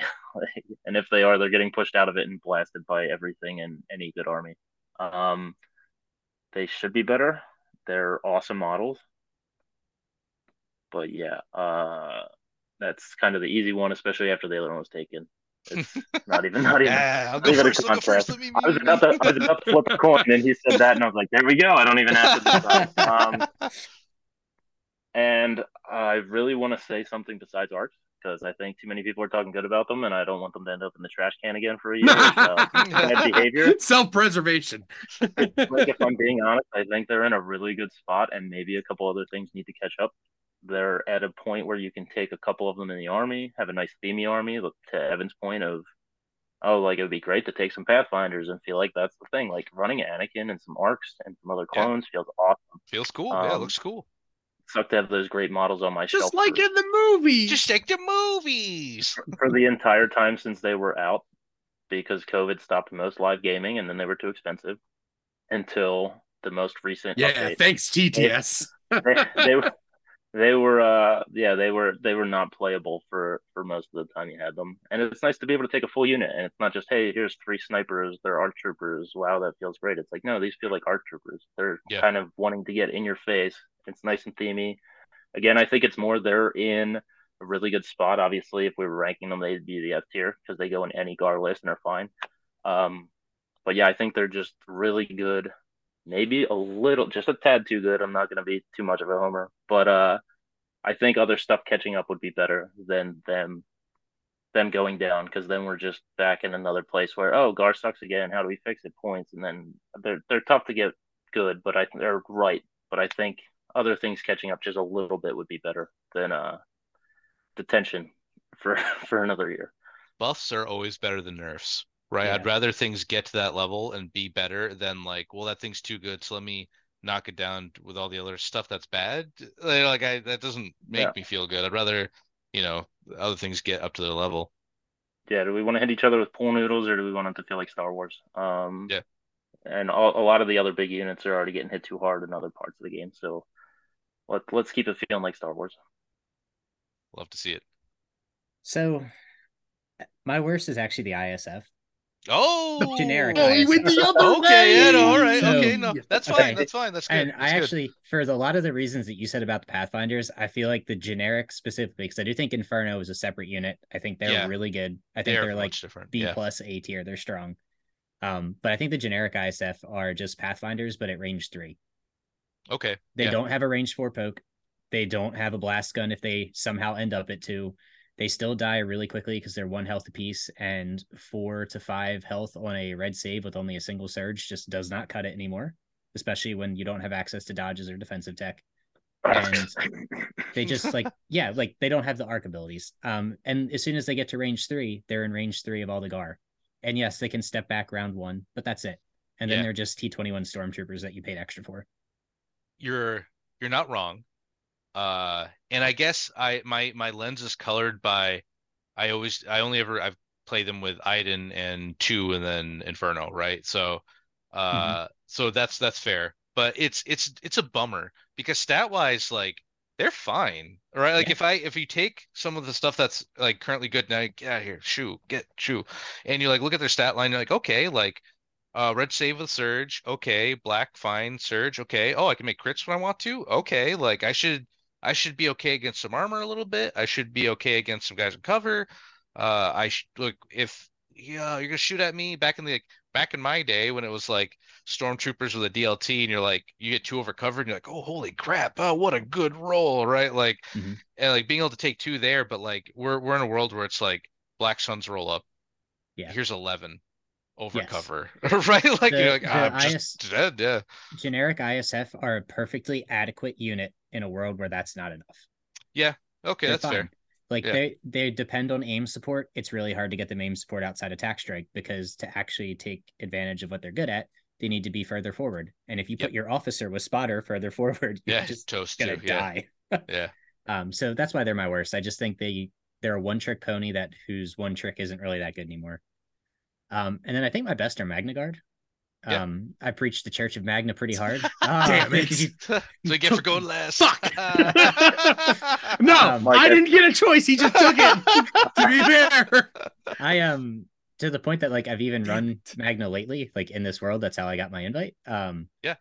and if they are, they're getting pushed out of it and blasted by everything in any good army. Um, they should be better. They're awesome models. But yeah, uh, that's kind of the easy one, especially after the other one was taken. It's not even not even Yeah, I'll go first. I'll go first. contest. Me. I was about to I was about to flip a coin, and he said that, and I was like, "There we go. I don't even have to decide." Um, and I really want to say something besides arcs because I think too many people are talking good about them, and I don't want them to end up in the trash can again for a year. uh, bad behavior. Self-preservation. like if I'm being honest, I think they're in a really good spot, and maybe a couple other things need to catch up. They're at a point where you can take a couple of them in the army, have a nice themey army. Look to Evan's point of, oh, like it would be great to take some Pathfinders and feel like that's the thing. Like running Anakin and some arcs and some other Yeah. clones feels awesome. Feels cool. yeah, Um, looks cool. Suck to have those great models on my shelf Just like for, in the movies. Just like the movies. for the entire time since they were out, because COVID stopped most live gaming, and then they were too expensive until the most recent yeah, update. thanks TTS. they, they were they were uh yeah they were they were not playable for for most of the time you had them. And it's nice to be able to take a full unit and it's not just hey here's three snipers they're ARC troopers wow that feels great. It's like no these feel like ARC troopers. They're Yeah. kind of wanting to get in your face. It's nice and themey. Again i think it's more they're in a really good spot. Obviously if we were ranking them they'd be the f tier because they go in any gar list and are fine. Um but yeah i think they're just really good maybe a little just a tad too good. I'm not going to be too much of a homer but uh i think other stuff catching up would be better than them them going down because then we're just back in another place where oh gar sucks again. How do we fix it? Points. And then they're they're tough to get good but i they're right. But i think other things catching up just a little bit would be better than uh detention for for another year. Buffs are always better than nerfs, right? I'd rather things get to that level and be better than like, well, that thing's too good, so let me knock it down with all the other stuff that's bad. Like, like, I that doesn't make Yeah. me feel good. I'd rather, you know, other things get up to their level. yeah, do we want to hit each other with pool noodles or do we want it to feel like Star Wars? Um, Yeah. and a, a lot of the other big units are already getting hit too hard in other parts of the game. So let let's keep it feeling like Star Wars. Love to see it. So my worst is actually the ISF. Oh, generic Oh, he went the ISF. other Okay, yeah, no, all So- okay, no, that's Okay. fine, that's fine, that's good. and I good. actually, for the, a lot of the reasons that you said about the Pathfinders, I feel like the generic specifically, because I do think Inferno is a separate unit. I think they're Yeah. really good. I think they're, they're, like different. B yeah, plus A tier. They're strong. Um, but I think the generic ISF are just Pathfinders, but at range three. okay, They yeah. don't have a range four poke. They don't have a blast gun if they somehow end up at two. They still die really quickly because they're one health apiece, and four to five health on a red save with only a single surge just does not cut it anymore, especially when you don't have access to dodges or defensive tech. And they just like, yeah, like they don't have the arc abilities. Um, and as soon as they get to range three, they're in range three of all the Gar. And yes, they can step back round one, but that's it. And then Yeah. they're just T21 stormtroopers that you paid extra for. you're you're not wrong. Uh, and I guess I my my lens is colored by I always I only ever I've played them with Iden and two and then Inferno, right? So uh so that's that's fair. But it's it's it's a bummer because stat wise, like they're fine. Right? Like Yeah. if I if you take some of the stuff that's like currently good now, get out of here, shoo, get shoo. And you like look at their stat line, you're like, okay, like uh, red save with surge. Okay, black fine surge. Okay. Oh, I can make crits when I want to. Okay, like I should I should be okay against some armor a little bit. I should be okay against some guys in cover. Uh, I should look if yeah you're gonna shoot at me back in the like, back in my day when it was like stormtroopers with a DLT and you're like you get two over cover and you're like oh holy crap oh what a good roll right like Mhm. and like being able to take two there but like we're we're in a world where it's like black suns roll up Yeah. here's 11 over Yes. cover right like The- you're like "Ah, I'm IS just dead yeah generic ISF are a perfectly adequate unit in a world where that's not enough. Yeah. Okay They're that's fair fine. Like Yeah. they they depend on aim support. It's really hard to get them aim support outside attack strike because to actually take advantage of what they're good at, they need to be further forward. And if you put your officer with spotter further forward, you're yeah just toast gonna too yeah die. yeah Um, so that's why they're my worst. I just think they they're a one trick pony that whose one trick isn't really that good anymore. Um, and then I think my best are Magna Guard. Yeah. Um, I preached the Church of Magna pretty hard. Ah, Damn it. you- so you get for going last Fuck. no, Um, I didn't get a choice. He just took it. to be fair. I um to the point that like I've even run Magna lately, like in this world. That's how I got my invite. Um, yeah,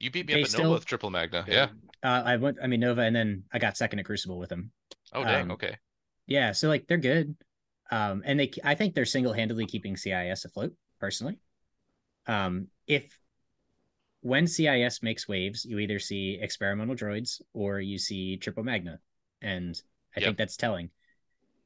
you beat me up at still- Nova with triple magna yeah uh, I went. I mean Nova, and then I got second at Crucible with them. oh dang Um, okay Yeah, so like they're good. Um, and they I think they're single handedly keeping CIS afloat personally. Um, if when CIS makes waves, you either see experimental droids or you see triple magna, and I Yep. think that's telling.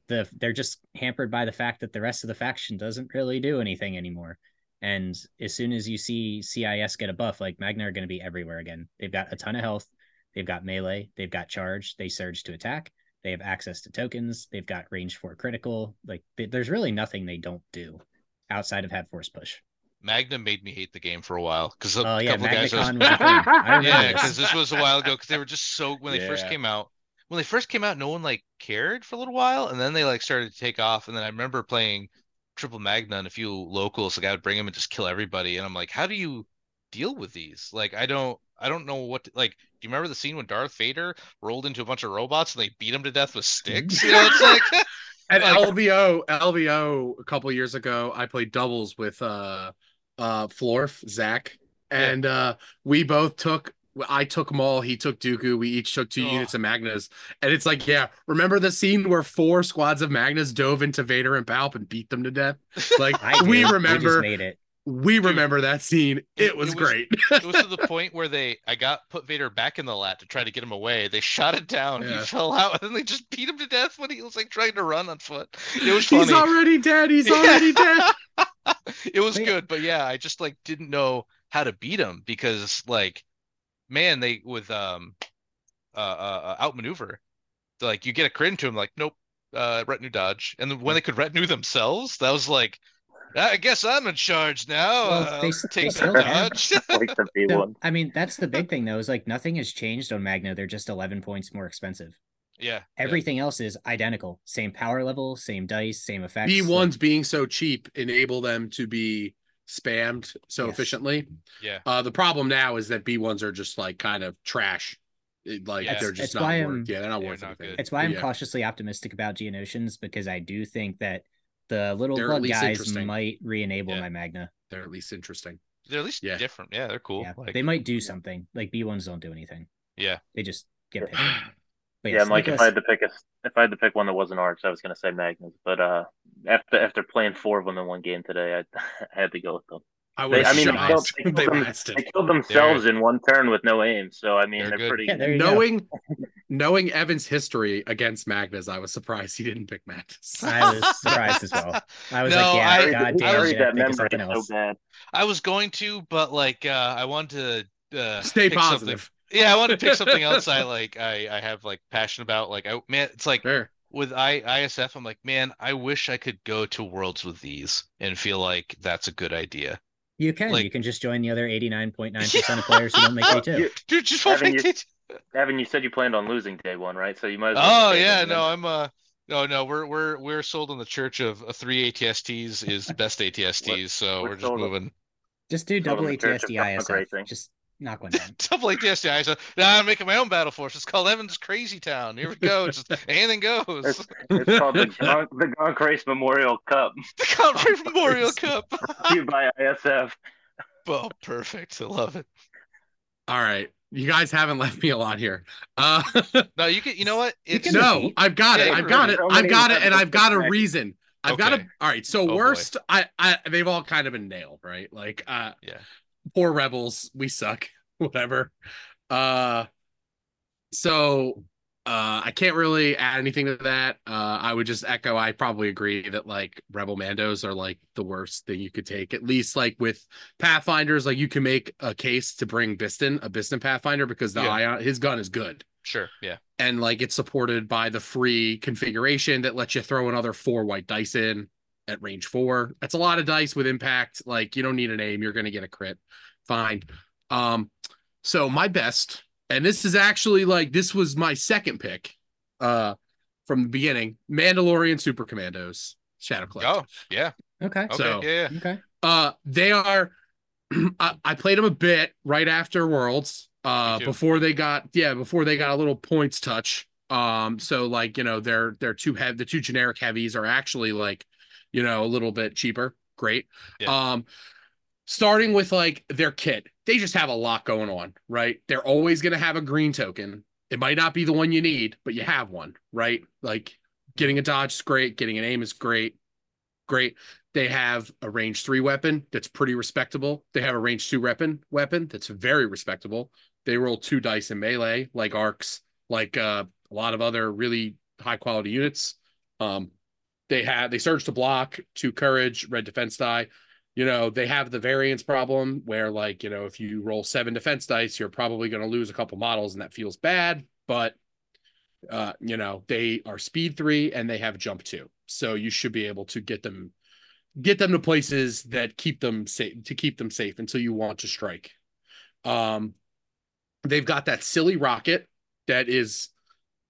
The they're just hampered by the fact that the rest of the faction doesn't really do anything anymore. And as soon as you see CIS get a buff, like Magna are going to be everywhere again. They've got a ton of health. They've got melee. They've got charge. They surge to attack. They have access to tokens. They've got range for critical. Like th- there's really nothing they don't do outside of have force push. Magna made me hate the game for a while because a Oh yeah, couple of guys I was- MagnaCon was a thing. I remember yeah because this was a while ago because they were just so when they first came out when they first came out no one like cared for a little while and then they like started to take off and then i remember playing triple magna and a few locals like i would bring them and just kill everybody and i'm like how do you deal with these? Like i don't i don't know what to, like do you remember the scene when darth vader rolled into a bunch of robots and they beat him to death with sticks? You know it's like At Like- LVO, LVO a couple years ago, I played doubles with uh uh Florf, Zach, and uh we both took I took Maul, he took Dooku, we each took two Oh. units of Magnas. And it's like, yeah, remember the scene where four squads of Magnas dove into Vader and Palp and beat them to death? Like I we did. just remember made it. we remember that scene. it- It was it was- great. it was to the point where they I got put Vader back in the lat to try to get him away. They shot it down. He fell out, and then they just beat him to death when he was like trying to run on foot. It was funny. He's already dead. He's already dead. it was good, but yeah, I just like didn't know how to beat him because like, man, they with um, uh, uh uh, outmaneuver, like you get a crit into him, like nope, uh, retinue dodge, and then when they could retinue themselves, that was like. I guess I'm in charge now. Well, uh, they I'll they still dodge. like the big So. I mean, that's the big thing though. Is like nothing has changed on Magna. They're just 11 points more expensive. Yeah, yeah. Everything else is identical. Same power level, same dice, same effects. B like- ones being so cheap enable them to be spammed so Yes. efficiently. Yeah. Uh, the problem now is that B ones are just like kind of trash. Like Yeah. they're just it's not worth. I'm- Yeah, they're not They're worth not anything. good. It's why I'm Yeah. cautiously optimistic about Geonosians because I do think that the little They're at blood guys might re-enable Yeah. my Magna. They're at least interesting. They're at least Yeah. different. Yeah, they're cool. yeah, Like, they might do something. Like B ones don't do anything. yeah. They just get picked. But yeah, yes, Mike. If I had to pick a, if I had to pick one that wasn't Arcs, I was gonna say Magnus. But uh, after after playing four of them in one game today, I, I had to go with them. I They, would I mean, they killed, they They them, they killed themselves in one turn with no aim. So I mean, They're they're, pretty. yeah, there you go. knowing knowing Evan's history against Magnus, I was surprised he didn't pick Magnus. I was surprised as well. I was No, like, yeah, I- He god buried damn, that yeah, think of memory so bad. I was going to, but like uh I wanted to uh Stay pick something- positive. Yeah, I want to pick something else I like I I have like passion about. Like I man, it's like Fair. with I ISF, I'm like, man, I wish I could go to worlds with these and feel like that's a good idea. You can. Like- you can just join the other 89.9% of players who don't make day two. You- Dude, just want Evan, to you- Evan, you said you planned on losing day one, right? So you might. As well Oh yeah, no, them. I'm uh no no we're we're we're sold on the church of uh, three ATSTs is the best ATSTs, so we're we're just sold on- moving. Just do double on the church of ATST ISF. Just knock one down. Double ATST, so now I'm making my own battle force. It's called Evans Crazy Town. Here we go. It's just anything goes. It's, it's called the Gon- the Gonk Race Memorial Cup, the Country Memorial Cup. brought you by ISF. oh, perfect. I love it. All right. You guys haven't left me a lot here. Uh No, you can. You know what? You It's can no, repeat. I've got it. I've got it. I've got it, and I've got a reason. I've got Okay. a all right. So Oh, boy. worst, I, I they've all kind of been nailed, right? Like uh Yeah. Poor rebels, we suck. Whatever. Uh so uh I can't really add anything to that. Uh I would just echo I probably agree that like rebel mandos are like the worst thing you could take. At least like with Pathfinders, like you can make a case to bring Bistan, a Bistan Pathfinder, because the Yeah. ion his gun is good sure. Yeah. and like it's supported by the free configuration that lets you throw another four white dice in at range four. That's a lot of dice with impact. Like you don't need an aim, you're gonna get a crit. Fine. Um, so my best, and this is actually like this was my second pick uh from the beginning. Mandalorian Super Commandos, Shadow Collective. Oh, yeah. Okay. Okay. So- yeah. yeah. Okay. Uh, they are. I, I played them a bit right after Worlds. Uh, before they got yeah, before they got a little points touch. Um, so like you know, they're they're two heavy. The two generic heavies are actually like, you know, a little bit cheaper. Great. Yeah. Um, starting with like their kit, they just have a lot going on, right? They're always gonna have a green token. It might not be the one you need, but you have one, right? Like getting a dodge is great, getting an aim is great, great. They have a range three weapon that's pretty respectable. They have a range two weapon weapon that's very respectable. They roll two dice in melee, like ARCs, like uh, a lot of other really high quality units. Um, they have they surge to block, to courage, red defense die. You know, they have the variance problem where, like, you know, if you roll seven defense dice, you're probably going to lose a couple models, and that feels bad. But uh, you know, they are speed three and they have jump two, so you should be able to get them get them to places that keep them safe to keep them safe until you want to strike. Um, they've got that silly rocket that is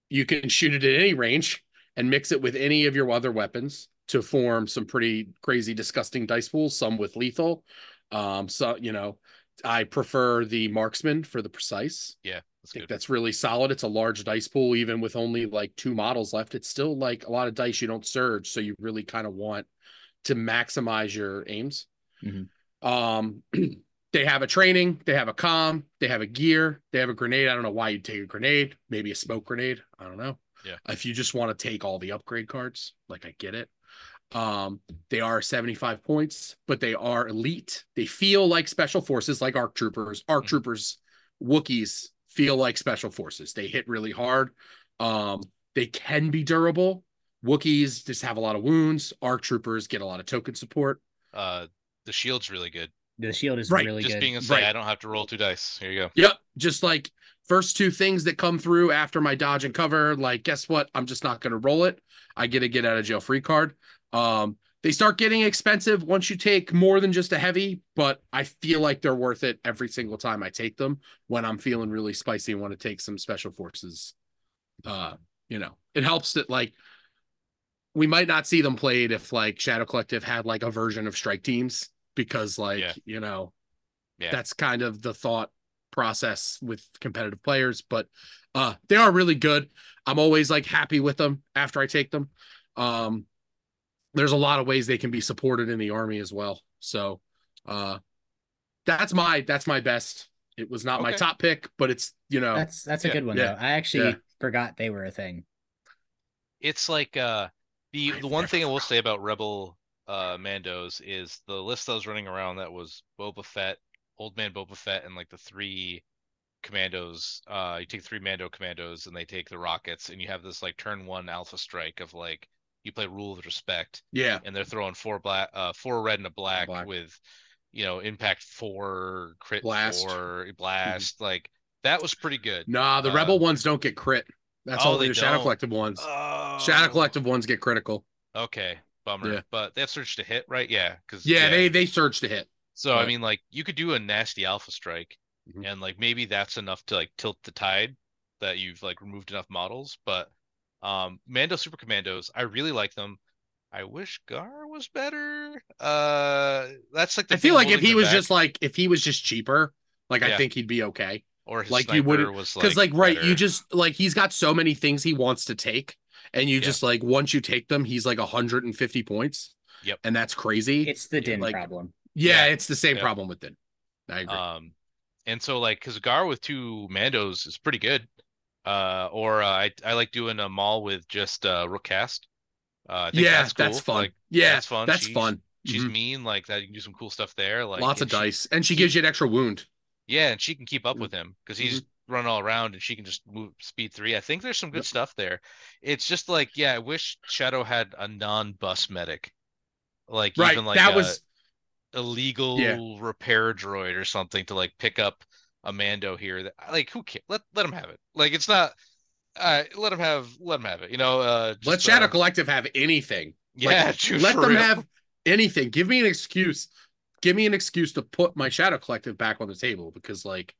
you can shoot it at any range and mix it with any of your other weapons to form some pretty crazy, disgusting dice pools. Some with lethal. Um, so you know, I prefer the marksman for the precise. Yeah. I That's think good. that's really solid. It's a large dice pool, even with only like two models left. It's still like a lot of dice you don't surge, so you really kind of want to maximize your aims. Mhm. Um, they have a training, they have a com, they have a gear, they have a grenade. I don't know why you'd take a grenade, maybe a smoke grenade. I don't know. Yeah. If you just want to take all the upgrade cards, like I get it. Um, they are 75 points, but they are elite. They feel like special forces, like ARC troopers. ARC Mhm. troopers, Wookiees feel like special forces. They hit really hard. Um, they can be durable. Wookiees just have a lot of wounds. ARC troopers get a lot of token support. Uh, the shield's really good. The shield is Right, really Just good. being a say, Right. I don't have to roll two dice. Here you go. Yep. Just like first two things that come through after my dodge and cover, like guess what? I'm just not going to roll it. I get a get out of jail free card. Um, they start getting expensive once you take more than just a heavy, but I feel like they're worth it every single time I take them when I'm feeling really spicy and want to take some special forces. Uh, you know, it helps that like we might not see them played if like Shadow Collective had like a version of strike teams because like Yeah. you know Yeah. that's kind of the thought process with competitive players but uh they are really good i'm always like happy with them after i take them um there's a lot of ways they can be supported in the army as well so uh that's my that's my best it was not my top pick but it's you know That's that's a Yeah. good one Yeah. though. I actually Yeah. forgot they were a thing. It's like uh the I've the one never thing I will say about Rebel uh Mandos is the list that was running around that was Boba Fett, Old Man Boba Fett, and like the three commandos. Uh you take three Mando commandos and they take the rockets, and you have this like turn one alpha strike of like you play rule with respect, yeah and they're throwing four black uh four red and a black, black. with you know impact four, crit Blast. four, blast. Like that was pretty good. nah the Uh, rebel ones don't get crit that's Oh, only they the shadow collective ones shadow Oh. collective ones get critical Okay, bummer. Yeah. But they have surge to hit, right? Yeah, because yeah, they they surge to hit So I mean, like you could do a nasty alpha strike, Mhm. and like maybe that's enough to like tilt the tide that you've like removed enough models. But um, Mando Super Commandos, I really like them. I wish Gar was better. Uh, that's like the I feel like if he was back. just like if he was just cheaper, like I think he'd be okay. or like, you wouldn't- Because like, like, right, you just like he's got so many things he wants to take, and you Yeah. just like once you take them, he's like 150 points. Yep. and that's crazy. It's the Din like- problem. yeah, yeah. it's the same Yeah. problem with Din. I agree. Um, and so like because Gar with two Mandos is pretty good. Uh, or uh, I I like doing a Maul with just uh Rook Kast. Uh, I think yeah, that's, cool. fun. Like yeah, that's fun. That's She's- fun. she's Mhm. mean like that. You can do some cool stuff there. Like Lots of she- dice, and she she- gives you an extra wound. Yeah, and she can keep up Mhm. with him because he's run all around and she can just move speed three. I think there's some good Yep. stuff there. It's just like, yeah, I wish Shadow had a non-bus medic. Like Right, even like that a, was a legal repair droid or something to like pick up a Mando here. That like who cares? Let let him have it. Like it's not. Uh, let him have. Let him have it. You know. Uh, let Shadow uh, Collective have anything. Yeah, Like, let them real. have anything. Give me an excuse. Give me an excuse to put my Shadow Collective back on the table because, like,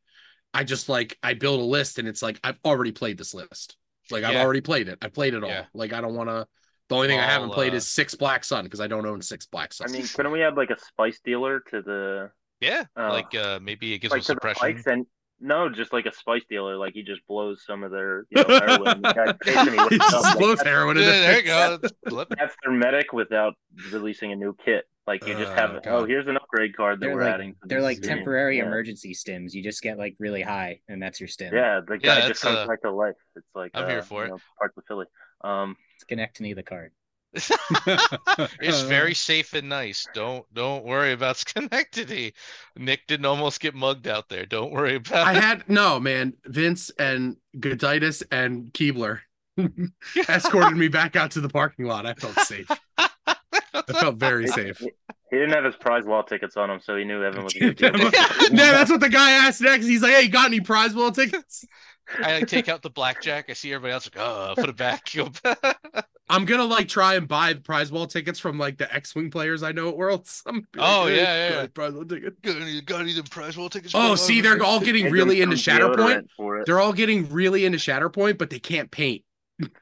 I just like I build a list and it's like I've already played this list. Like I've Yeah. already played it. I played it all. Yeah. Like I don't want to. The only thing I haven't played uh, is Six Black Sun because I don't own Six Black Sun. I mean, couldn't we add like a spice dealer to the Yeah, Oh. like uh, maybe it gives like him to suppression. and no, just like a spice dealer, like he just blows some of their you know heroin. The guy's face and he He just like, blows that's- heroin Yeah, there you go. Let- That's their medic without releasing a new kit. Like you just Oh, have, God. oh, here's an upgrade card that They're we're like adding. to they're like game. temporary yeah. emergency stims. You just get like really high, and that's your stim. Yeah, the Yeah, guy that's, just comes uh, back to life. It's like I'm uh, here for you it. know, parts of Philly. Um, Schenectady the card. it's very safe and nice. Don't don't worry about Schenectady. Nick didn't almost get mugged out there. Don't worry about I it. had no man. Vince and Goditis and Keebler escorted me back out to the parking lot. I felt safe. I felt very safe. he didn't have his prize wall tickets on him, so he knew Evan was. no, gonna do it. that's what the guy asked next. He's like, "Hey, you got any prize wall tickets?" I like take out the blackjack. I see everybody else like, oh, put it back. I'm gonna like try and buy the prize wall tickets from like the X-wing players I know at Worlds. I'm gonna Oh, "Hey, yeah, yeah. prize wall tickets. got any, got any prize wall tickets? Oh, oh, see, they're all getting really into Shatterpoint. deodorant For it. They're all getting really into Shatterpoint, but they can't paint.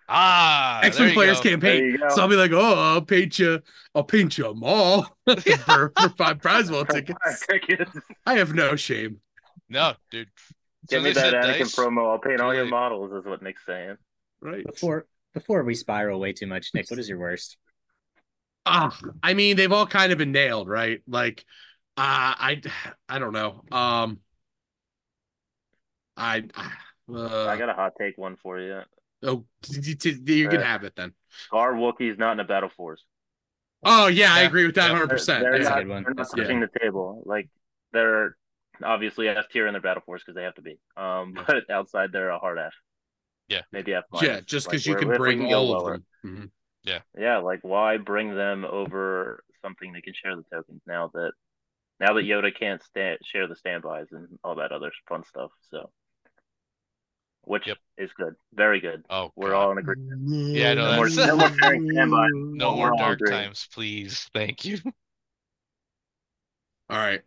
Ah. there X-wing players go. can't paint. So I'll be like, "Oh, I'll paint you. I'll paint you a mall for, for five prize wall tickets." Tickets. I have no shame. No, dude. Give So me that said Anakin dice. promo. I'll paint all your models. Is what Nick's saying. Right. Before before we spiral way too much, Nick, what is your worst? Ah, I mean, they've all kind of been nailed, right? Like, uh, I, I don't know. Um, I, uh, I got a hot take one for you. Oh, you can have it then. Are Wookiees not in a battle force? Oh yeah, I agree with that yeah. 100. They're, percent they're That's a not, good one. they're not That's a good touching the table. Like they're obviously F tier in their battle force because they have to be. Um, but outside they're a hard F. Yeah. maybe F. Yeah, minus. just Like, because you can bring go all of lower. them. Mhm. Yeah, like why bring them over something they can share the tokens now that now that Yoda can't stand share the standbys and all that other fun stuff. So, which Yep. is good, very good. Oh, We're God. all in agreement. Yeah, no, No more, no more sharing standbys. No more dark agreeing. times, please. Thank you. All right.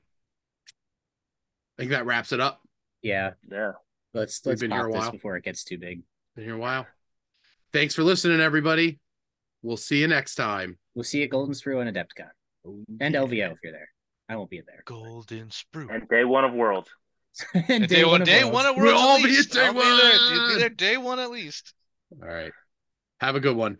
I think that wraps it up. Yeah, Yeah. let's let's been here pop a this while. before it gets too big. Been here a while. Thanks for listening, everybody. We'll see you next time. We'll see you at Golden Sprue and Adepticon oh, and LVO if you're there. I won't be there. Golden Sprue. And day one of Worlds. and And day one, day one at We'll all be at day I'll be there. One. be there day one at least. All right. Have a good one.